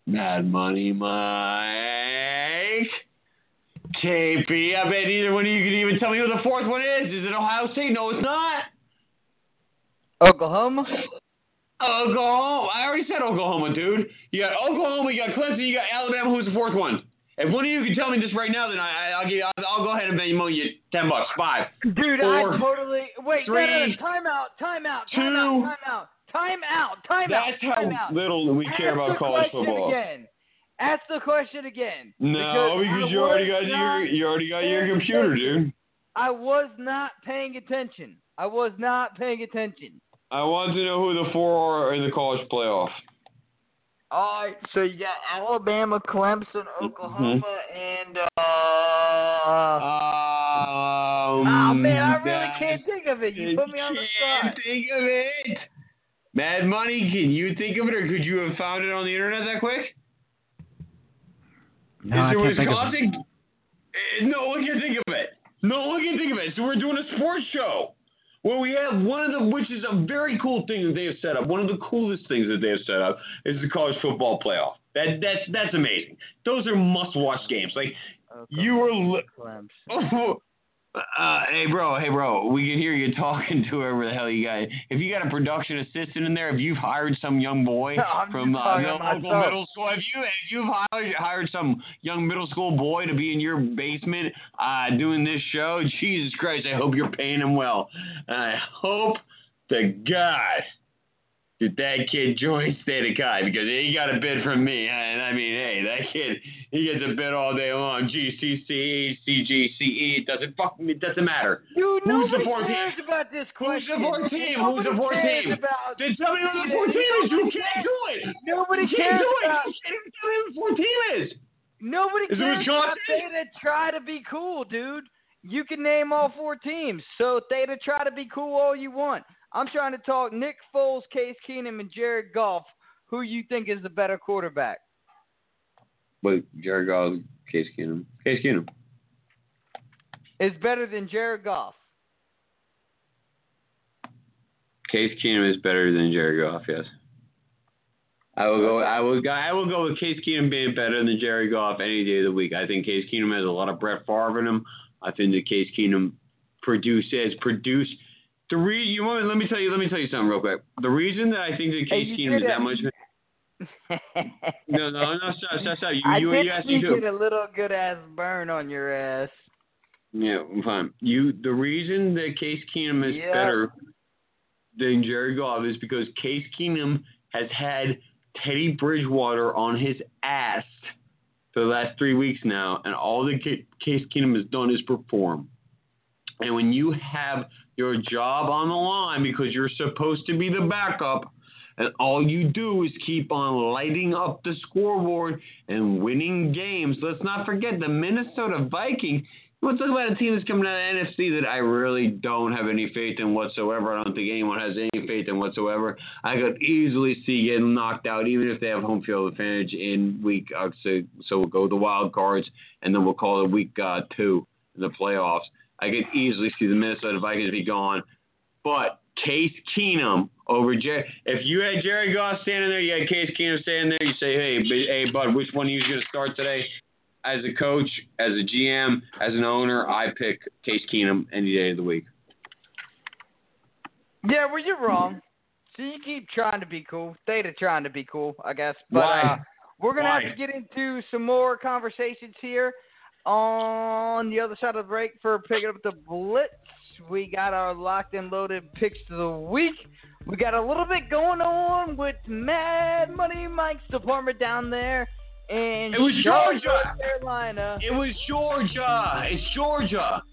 Mad Money Mike. KP. I bet neither one of you can even tell me who the fourth one is. Is it Ohio State? No, it's not. Oklahoma? Oklahoma. I already said Oklahoma, dude. You got Oklahoma, you got Clemson, you got Alabama. Who's the fourth one? If one of you can tell me this right now, then I, will give. I'll, I'll, go ahead and bet you you ten bucks. Five. Dude, four, I totally wait. Three, no, no, no, time out, time out, two, time out, time out. Time out. Time That's out. Time how out. little we Ask care about college football. Again. Ask the question again. No, because, I you already got your you already got your computer, attention. dude. I was not paying attention. I was not paying attention. I want to know who the four are in the college playoff. All right, so you got Alabama, Clemson, Oklahoma, Mm-hmm. and uh. Um, oh man, I really can't think of it. You put me on the spot. Can't think of it. Mad Money, can you think of it, or could you have found it on the internet that quick? No, I Is it can't think of it. Wisconsin? Eh, No one can think of it. No one can think of it. So we're doing a sports show where we have one of the, which is a very cool thing that they have set up. One of the coolest things that they have set up is the college football playoff. That that's that's amazing. Those are must-watch games. Like you were. Li- Clemson. *laughs* oh, Uh, hey bro, hey bro, we can hear you talking to whoever the hell you got. If you got a production assistant in there, if you've hired some young boy *laughs* I'm from uh, the local middle school, if you if you've hired hired some young middle school boy to be in your basement uh, doing this show, Jesus Christ, I hope you're paying him well. I hope to God that that kid joins State of Kai because he got a bid from me, and I mean, hey, that kid he gets a bid all day long. GCC, CGCE, it doesn't fucking it doesn't matter. Dude, Who's the nobody fourth cares team? about this Who's question. the fourth team? Who's the Nobody fourth cares team? About Then tell me who the fourth team is. You can't do it. Nobody you cares can't do it. about- You can't even tell me who the fourth team is. Nobody Is it cares about Theta try to be cool, dude. You can name all four teams. So Theta try to be cool all you want. I'm trying to talk Nick Foles, Case Keenum, and Jared Goff. Who you think is the better quarterback? Wait, Jared Goff, Case Keenum. Case Keenum. Is better than Jared Goff. Case Keenum is better than Jared Goff. Yes. I will go. I will go. I will go with Case Keenum being better than Jared Goff any day of the week. I think Case Keenum has a lot of Brett Favre in him. I think that Case Keenum produces produced. The re, you want let me tell you let me tell you something real quick. The reason that I think that Case you Keenum is that much. *laughs* No, no, no, stop, stop, stop. You, I you, did you asked me to. get a little good ass burn on your ass. Yeah, I'm fine. You the reason that Case Keenum is Yeah. better than Jerry Goff is because Case Keenum has had Teddy Bridgewater on his ass for the last three weeks now, and all that Case Keenum has done is perform. And when you have your job on the line because you're supposed to be the backup, and all you do is keep on lighting up the scoreboard and winning games. Let's not forget the Minnesota Vikings. To talk about a team that's coming out of the NFC that I really don't have any faith in whatsoever. I don't think anyone has any faith in whatsoever. I could easily see getting knocked out, even if they have home field advantage in week. Uh, so, so we'll go to the wild cards, and then we'll call it week uh, two in the playoffs. I could easily see the Minnesota Vikings be gone. But Case Keenum over Jer. If you had Jerry Goff standing there, you had Case Keenum standing there. You say, hey, hey, bud, which one are you going to start today? As a coach, as a GM, as an owner, I pick Case Keenum any day of the week. Yeah, well, you're wrong. So you keep trying to be cool. Theta trying to be cool, I guess. But Why? Uh, we're gonna have to get into some more conversations here on the other side of the break for picking up the blitz. We got our locked and loaded picks of the week. We got a little bit going on with Mad Money Mike's department down there in It was Charlotte, Georgia. Carolina. It was Georgia. It's Georgia.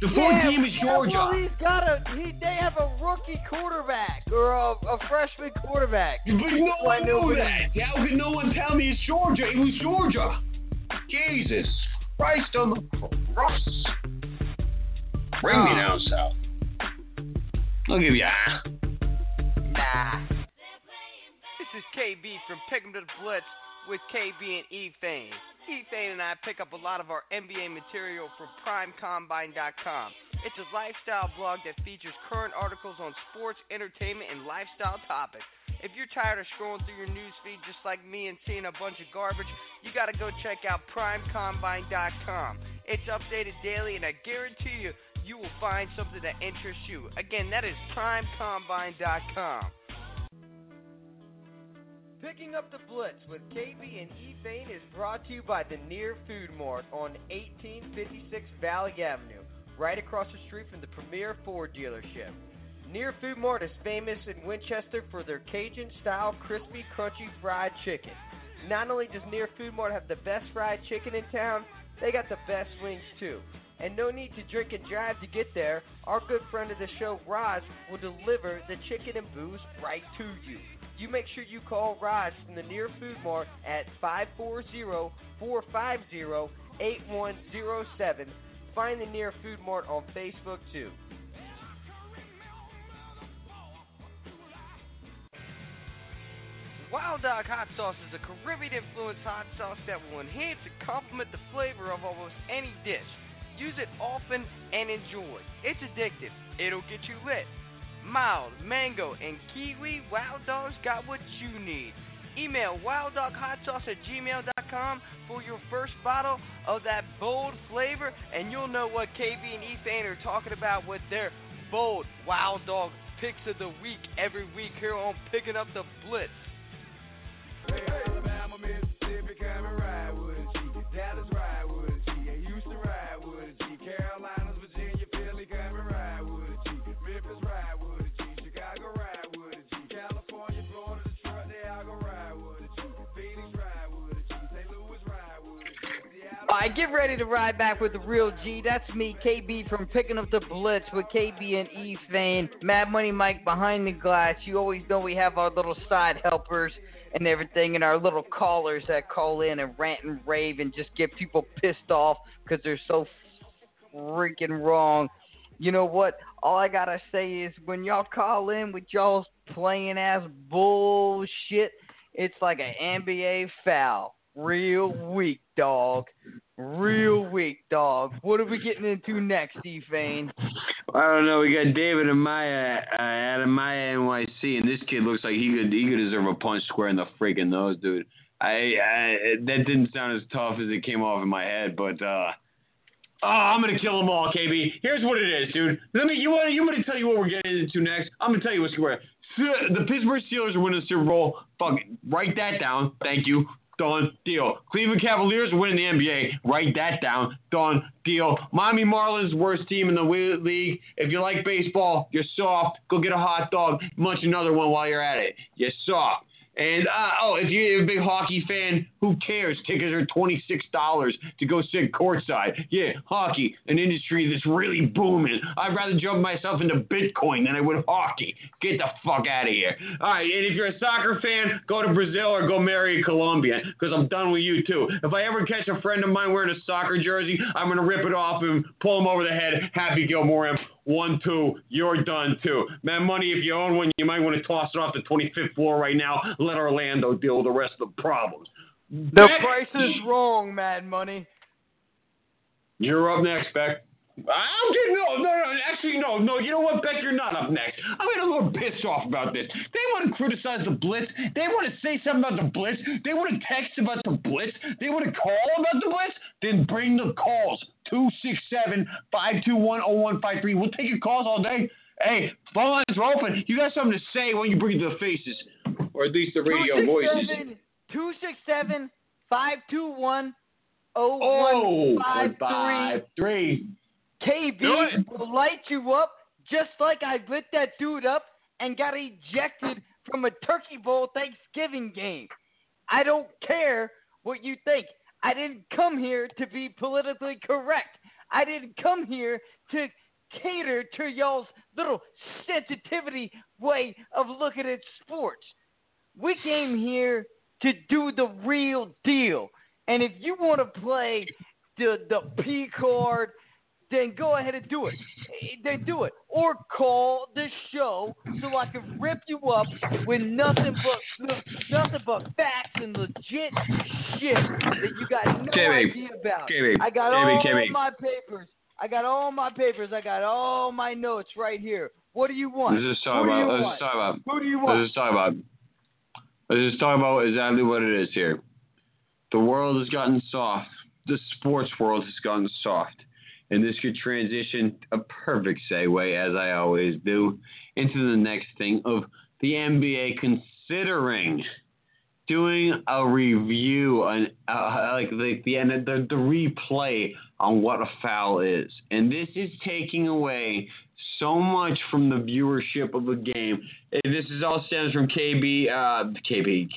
The fourth yeah, team is yeah, Well, Georgia. he's got a. He, they have a rookie quarterback or a, a freshman quarterback. But no one knew that. How could no one tell me it's Georgia? It was Georgia. Jesus Christ on the cross. Bring me Oh. down south. I'll give you a. Nah. This is KB from Pick 'em to the Blitz with KB and E Fane. E Fane and I pick up a lot of our NBA material from PrimeCombine.com. It's a lifestyle blog that features current articles on sports, entertainment, and lifestyle topics. If you're tired of scrolling through your news feed just like me and seeing a bunch of garbage, you gotta go check out PrimeCombine.com. It's updated daily, and I guarantee you, you will find something that interests you. Again, that is PrimeCombine.com. Picking up the Blitz with KB and E Fane is brought to you by the Near Food Mart on 1856 Valley Avenue, right across the street from the Premier Ford dealership. Near Food Mart is famous in Winchester for their Cajun style crispy, crunchy fried chicken. Not only does Near Food Mart have the best fried chicken in town, they got the best wings too. And no need to drink and drive to get there. Our good friend of the show, Roz, will deliver the chicken and booze right to you. You make sure you call Roz from the Near Food Mart at 540-450-8107. Find the Near Food Mart on Facebook too. Wild Dog Hot Sauce is a Caribbean influenced hot sauce that will enhance and complement the flavor of almost any dish. Use it often and enjoy. It's addictive. It'll get you lit. Mild, mango, and kiwi, Wild Dog's got what you need. Email wilddoghot sauce at gmail.com for your first bottle of that bold flavor, and you'll know what KB and Ethan are talking about with their bold Wild Dog picks of the week every week here on Picking Up the Blitz. Dallas, All right, get ready to ride back with the real G. That's me, KB, from Picking Up the Blitz with KB and E Fane. Mad Money Mike behind the glass. You always know we have our little side helpers and everything, and our little callers that call in and rant and rave and just get people pissed off because they're so freaking wrong. You know what? All I gotta say is when y'all call in with y'all's playing ass bullshit, it's like an NBA foul. Real weak, dog. Real weak, dog. What are we getting into next, E Fane? I don't know. We got David and Maya uh, out of Maya NYC, and this kid looks like he could he could deserve a punch square in the freaking nose, dude. I, I that didn't sound as tough as it came off in my head, but uh, oh, I'm gonna kill them all, KB. Here's what it is, dude. Let me you want you want to tell you what we're getting into next? I'm gonna tell you what's square. The Pittsburgh Steelers are winning the Super Bowl. Fuck it. Write that down. Thank you. Done deal. Cleveland Cavaliers winning the NBA. Write that down. Done deal. Miami Marlins, worst team in the league. If you like baseball, you're soft. Go get a hot dog. Munch another one while you're at it. You're soft. And uh, oh, if you're a big hockey fan, who cares? Tickets are twenty six dollars to go sit courtside. Yeah, hockey, an industry that's really booming. I'd rather jump myself into Bitcoin than I would hockey. Get the fuck out of here. All right, and if you're a soccer fan, go to Brazil or go marry a Colombian because I'm done with you too. If I ever catch a friend of mine wearing a soccer jersey, I'm gonna rip it off and pull him over the head. Happy Gilmore. One, two, you're done too. Man, money, if you own one, you might want to toss it off the 25th floor right now. Let Orlando deal with the rest of the problems. The price is wrong, Mad Money. You're up next, Beck. I'm getting no, no, no. Actually, no, no. You know what, Beck? You're not up next. I'm getting a little pissed off about this. They want to criticize the Blitz. They want to say something about the Blitz. They want to text about the Blitz. They want to call about the Blitz. Then bring the calls. 267-521-0153. We'll take your calls all day. Hey, phone lines are open. You got something to say when you bring the faces, or at least the radio voices. 267 521 Oh, 0153. KB will light you up just like I lit that dude up and got ejected from a Turkey Bowl Thanksgiving game. I don't care what you think. I didn't come here to be politically correct. I didn't come here to cater to y'all's little sensitivity way of looking at sports. We came here to do the real deal. And if you want to play the the P card, then go ahead and do it. Then do it. Or call the show so I can rip you up with nothing but nothing but facts and legit shit that you got no KB, idea about. KB, I got KB, all KB. my papers. I got all my papers. I got all my notes right here. What do you want? Let's just talk about. Let's want? just talk about. Who do you Let's just talk about. Let's just talk about exactly what it is here. The world has gotten soft. The sports world has gotten soft, and this could transition a perfect segue, as I always do, into the next thing of the NBA considering doing a review on uh, like the the, end the the replay on what a foul is, and this is taking away so much from the viewership of the game. And this is all stems from KB, uh, KB,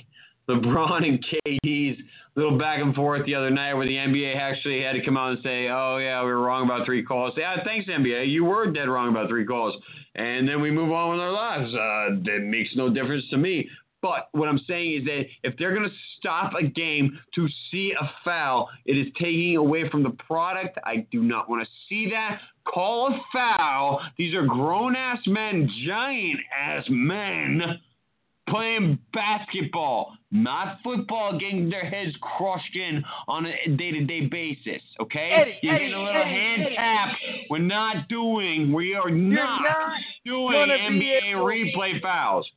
LeBron and KD's little back and forth the other night, where the NBA actually had to come out and say, "Oh yeah, we were wrong about three calls." Yeah, thanks NBA, you were dead wrong about three calls, and then we move on with our lives. Uh, it makes no difference to me. But what I'm saying is that if they're going to stop a game to see a foul, it is taking away from the product. I do not want to see that. Call a foul. These are grown ass men, giant ass men playing basketball, not football, getting their heads crushed in on a day to day basis. Okay? Eddie, You're Eddie, getting a little Eddie, hand tap. We're not doing, we are not, not doing NBA replay fouls.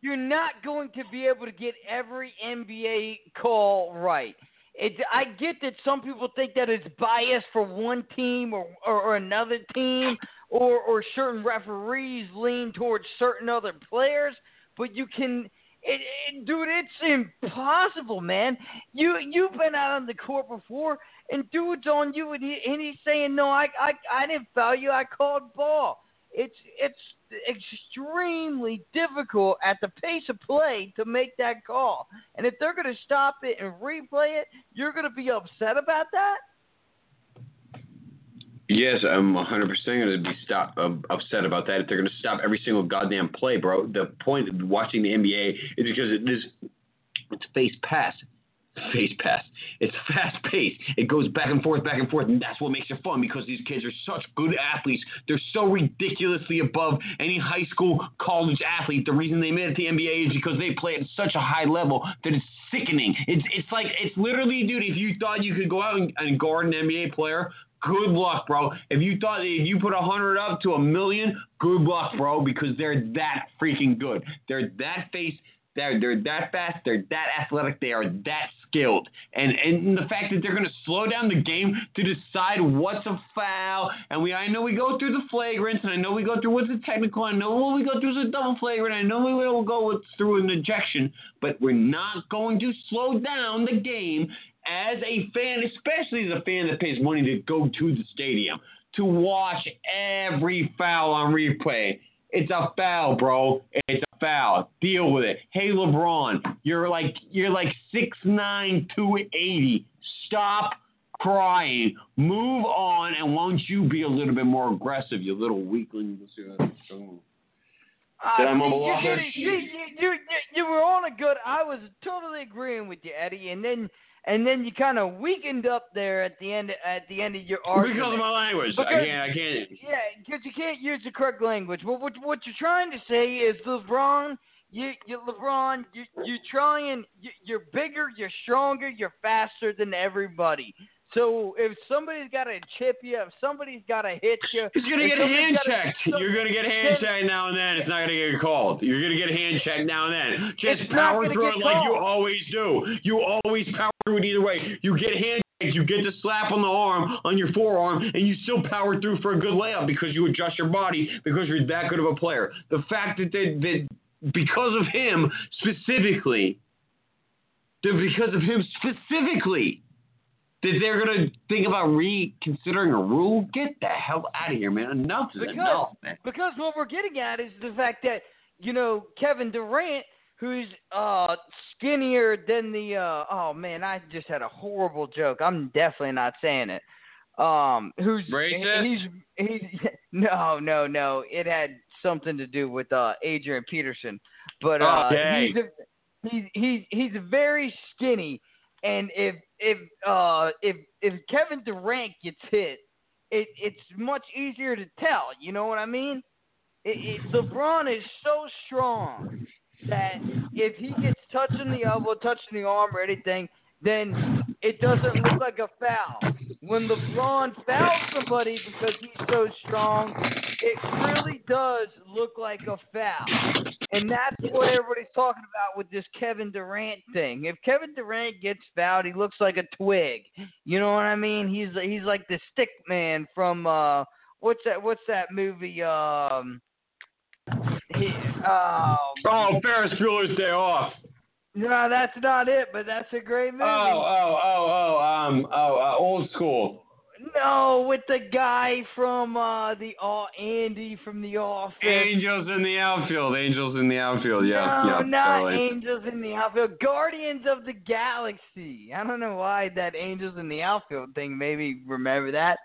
you're not going to be able to get every NBA call right. It, I get that some people think that it's biased for one team or, or, or another team, or, or certain referees lean towards certain other players, but you can. It, it, dude, it's impossible, man. You you've been out on the court before, and dude's on you, and, he, and he's saying, "No, I I I didn't foul you. I called ball." It's it's extremely difficult at the pace of play to make that call. And if they're going to stop it and replay it, you're going to be upset about that. Yes, I'm 100% going to be stop, uh, upset about that. If they're going to stop every single goddamn play, bro. The point of watching the NBA is because it is it's face pass face pass. It's fast paced. It goes back and forth, back and forth, and that's what makes it fun because these kids are such good athletes. They're so ridiculously above any high school, college athlete. The reason they made it to the NBA is because they play at such a high level that it's sickening. It's it's like it's literally, dude. If you thought you could go out and, and guard an NBA player, good luck, bro. If you thought if you put a hundred up to a million, good luck, bro, because they're that freaking good. They're that face. They're, they're that fast. They're that athletic. They are that skilled. And and the fact that they're going to slow down the game to decide what's a foul. And we I know we go through the flagrants, and I know we go through what's a technical. I know what we go through is a double flagrant. I know we will go through an ejection, but we're not going to slow down the game as a fan, especially as a fan that pays money to go to the stadium to watch every foul on replay. It's a foul, bro. It's a foul. Deal with it. Hey LeBron, you're like you're like 6'9", 280. Stop crying. Move on and won't you be a little bit more aggressive, you little weakling. Uh, Did I see, mumble you, off there? did- you, you, you, you were on a good. I was totally agreeing with you, Eddie, and then and then you kind of weakened up there at the end at the end of your argument. Because of my language. I can't I can't Yeah, because you can't use the correct language. Well, what what you're trying to say is LeBron, you, you LeBron, you you trying, you, you're bigger, you're stronger, you're faster than everybody. So if somebody's got to chip you, if somebody's got to hit you, He's gonna get somebody's hand gotta- checked. *laughs* You're gonna get hand checked now and then. It's not gonna get called. You're gonna get hand checked now and then. Just power through get it like you always do. You always power through it either way. You get hand checked. You get the slap on the arm on your forearm, and you still power through for a good layup because you adjust your body because you're that good of a player. The fact that they, that because of him specifically, that because of him specifically that they're gonna think about reconsidering a rule. Get the hell out of here, man. Enough is Because, enough, man. because what we're getting at is the fact that you know Kevin Durant, who's uh skinnier than the uh oh man, I just had a horrible joke. I'm definitely not saying it. Um, who's Racist? he's he's *laughs* no no no. It had something to do with uh Adrian Peterson, but uh Okay. he's a, he's he's he's very skinny, and if if uh if if Kevin Durant gets hit, it it's much easier to tell. You know what I mean? It, it, *laughs* LeBron is so strong that if he gets touched in the elbow, touched in the arm, or anything, then it doesn't look like a foul. When LeBron fouls somebody because he's so strong, it really does look like a foul. And that's what everybody's talking about with this Kevin Durant thing. If Kevin Durant gets fouled, he looks like a twig. You know what I mean? He's he's like the stick man from uh what's that what's that movie um he, oh, Oh, Ferris Bueller's Day Off. No, that's not it, but that's a great movie. Oh, oh, oh, oh, um, oh, uh, old school. No, with the guy from uh the uh, Andy from the office. Angels in the outfield. Angels in the outfield. Yeah, no, yeah. not totally. Angels in the Outfield. Guardians of the Galaxy. I don't know why that Angels in the Outfield thing Maybe remember that.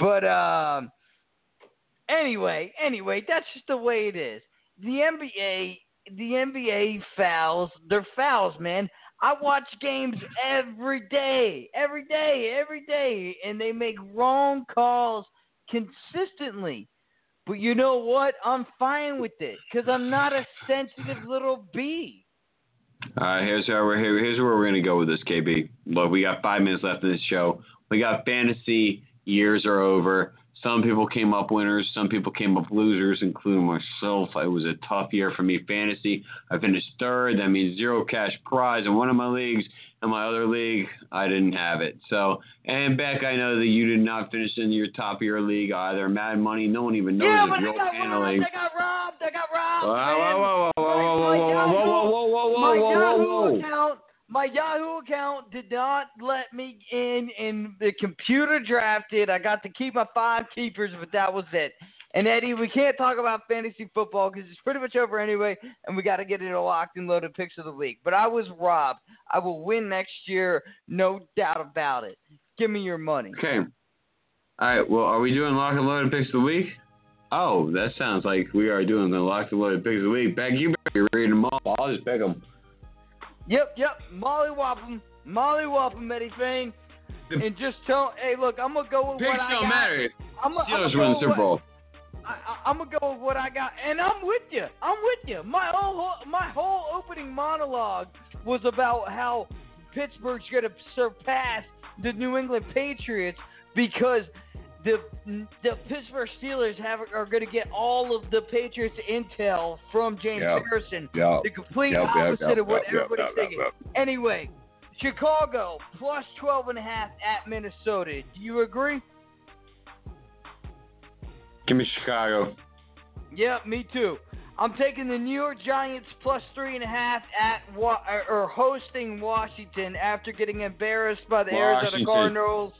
But um anyway, anyway, that's just the way it is. The NBA the NBA fouls, they're fouls, man. I watch games every day, every day, every day, and they make wrong calls consistently. But you know what? I'm fine with it because I'm not a sensitive little bee. All right, here's how we're here, here's where we're gonna go with this, KB. Look, we got five minutes left in this show. We got fantasy years are over. Some people came up winners. Some people came up losers, including myself. It was a tough year for me fantasy. I finished third. That means zero cash prize in one of my leagues. In my other league, I didn't have it. So, and Beck, I know that you did not finish in your top of your league either. Mad Money, no one even knows yeah, if but I you're got robbed. I got robbed. I got robbed. Whoa, whoa, man. whoa, whoa, whoa, whoa, whoa, whoa, whoa, whoa, whoa, my whoa, whoa, Yahoo whoa, whoa. account, my Yahoo account did not let me in, and the computer drafted. I got to keep my five keepers, but that was it. And Eddie, we can't talk about fantasy football because it's pretty much over anyway, and we got to get into locked and loaded picks of the week. But I was robbed. I will win next year, no doubt about it. Give me your money. Okay. All right. Well, are we doing lock and loaded picks of the week? Oh, that sounds like we are doing the lock and loaded picks of the week. Beck, you better read them all. I'll just pick them. Yep, yep. Molly Whoppum, Molly Whoppum, Eddie Fane. And just tell, hey, look, I'm gonna go with what I don't got. matter. I'm, I'm Steelers gonna go the Super Bowl. I, I'm gonna go with what I got, and I'm with you. I'm with you. My whole my whole opening monologue was about how Pittsburgh's gonna surpass the New England Patriots because the the Pittsburgh Steelers have are going to get all of the Patriots intel from James yep. Harrison. Yep. The complete yep, opposite yep, of what everybody's thinking. Anyway, Chicago plus 12 and a half at Minnesota. Do you agree? Give me Chicago. Yeah, me too. I'm taking the New York Giants plus three and a half at wa- or hosting Washington after getting embarrassed by the Washington. Arizona Cardinals.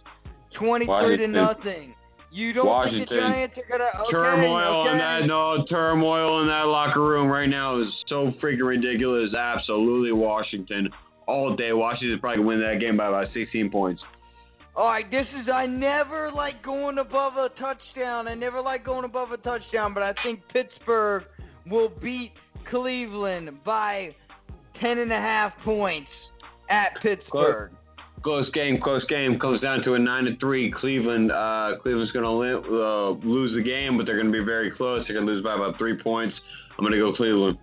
23 Washington. to nothing. You don't Washington. think the Giants are gonna okay, turmoil okay. in that no turmoil in that locker room right now is so freaking ridiculous. Absolutely Washington all day. Washington probably win that game by about 16 points. All right, this is I never like going above a touchdown. I never like going above a touchdown, but I think Pittsburgh will beat Cleveland by ten and a half points at Pittsburgh game, close game. Comes down to a nine to three. Cleveland, uh, Cleveland's gonna li- uh, lose the game, but they're gonna be very close. They're gonna lose by about three points. I'm gonna go Cleveland.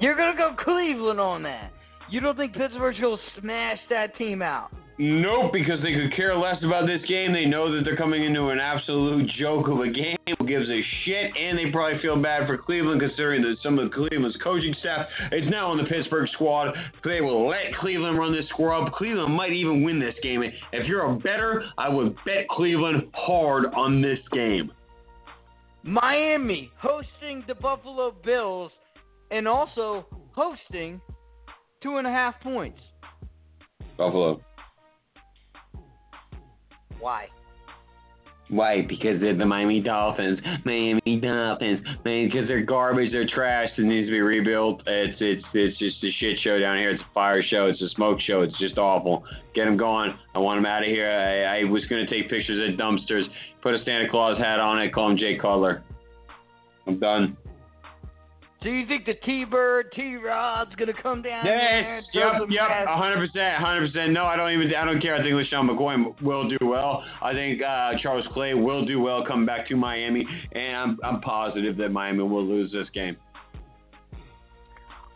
You're gonna go Cleveland on that. You don't think Pittsburgh's gonna smash that team out? Nope, because they could care less about this game. They know that they're coming into an absolute joke of a game. Who gives a shit? And they probably feel bad for Cleveland, considering that some of Cleveland's coaching staff is now on the Pittsburgh squad. They will let Cleveland run this scrub. Cleveland might even win this game. If you're a better, I would bet Cleveland hard on this game. Miami hosting the Buffalo Bills and also hosting two and a half points. Buffalo. Why? Why? Because they're the Miami Dolphins. Miami Dolphins. Because they're garbage. They're trash. It needs to be rebuilt. It's it's it's just a shit show down here. It's a fire show. It's a smoke show. It's just awful. Get them going. I want them out of here. I, I was gonna take pictures at dumpsters. Put a Santa Claus hat on it. Call him Jay Cutler. I'm done. So you think the T-Bird, T-Rod's gonna come down there Yes, throw yep, yep, hundred percent, hundred percent. No, I don't even, I don't care. I think LeSean McCoy will do well. I think uh, Charles Clay will do well coming back to Miami, and I'm, I'm positive that Miami will lose this game.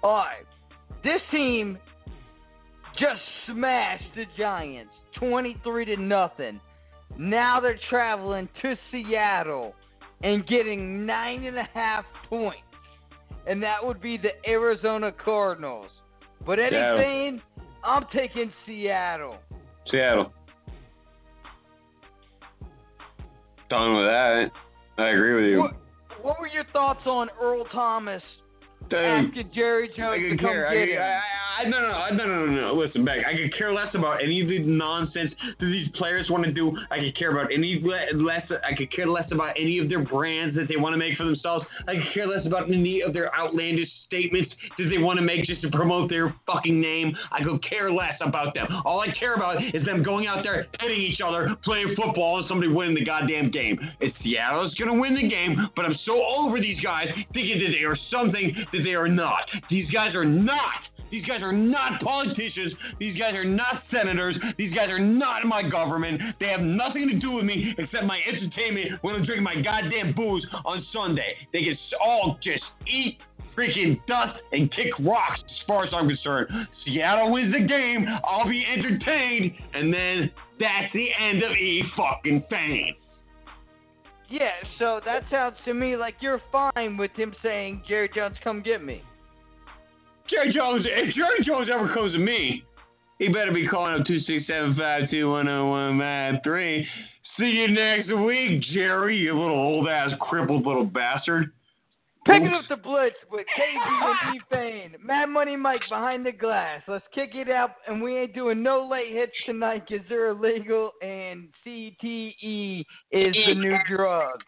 All right, this team just smashed the Giants, twenty-three to nothing. Now they're traveling to Seattle and getting nine and a half points, and that would be the Arizona Cardinals. But anything, Seattle. I'm taking Seattle. Seattle. Done with that. I agree with you. What, what were your thoughts on Earl Thomas Dude, asking Jerry I Jones to could come care. get I, him? I, I, no, no, no, no, no, no, no. Listen, back. I could care less about any of the nonsense that these players want to do. I could care about any le- less. I could care less about any of their brands that they want to make for themselves. I could care less about any of their outlandish statements that they want to make just to promote their fucking name. I could care less about them. All I care about is them going out there hitting each other, playing football, and somebody winning the goddamn game. It's Seattle's gonna win the game, but I'm so over these guys thinking that they are something that they are not. These guys are not. These guys are not politicians. These guys are not senators. These guys are not in my government. They have nothing to do with me except my entertainment when I'm drinking my goddamn booze on Sunday. They can all just eat freaking dust and kick rocks as far as I'm concerned. Seattle wins the game. I'll be entertained. And then that's the end of E fucking fame. Yeah, so that sounds to me like you're fine with him saying, Jerry Jones, come get me. Jerry Jones, if Jerry Jones ever comes to me, he better be calling up two six seven five two one zero one nine three. See you next week, Jerry, you little old ass crippled little bastard. Picking up the blitz with KB and *laughs* E Fane. Mad Money Mike behind the glass. Let's kick it out, and we ain't doing no late hits tonight because they're illegal, and CTE is the new drug.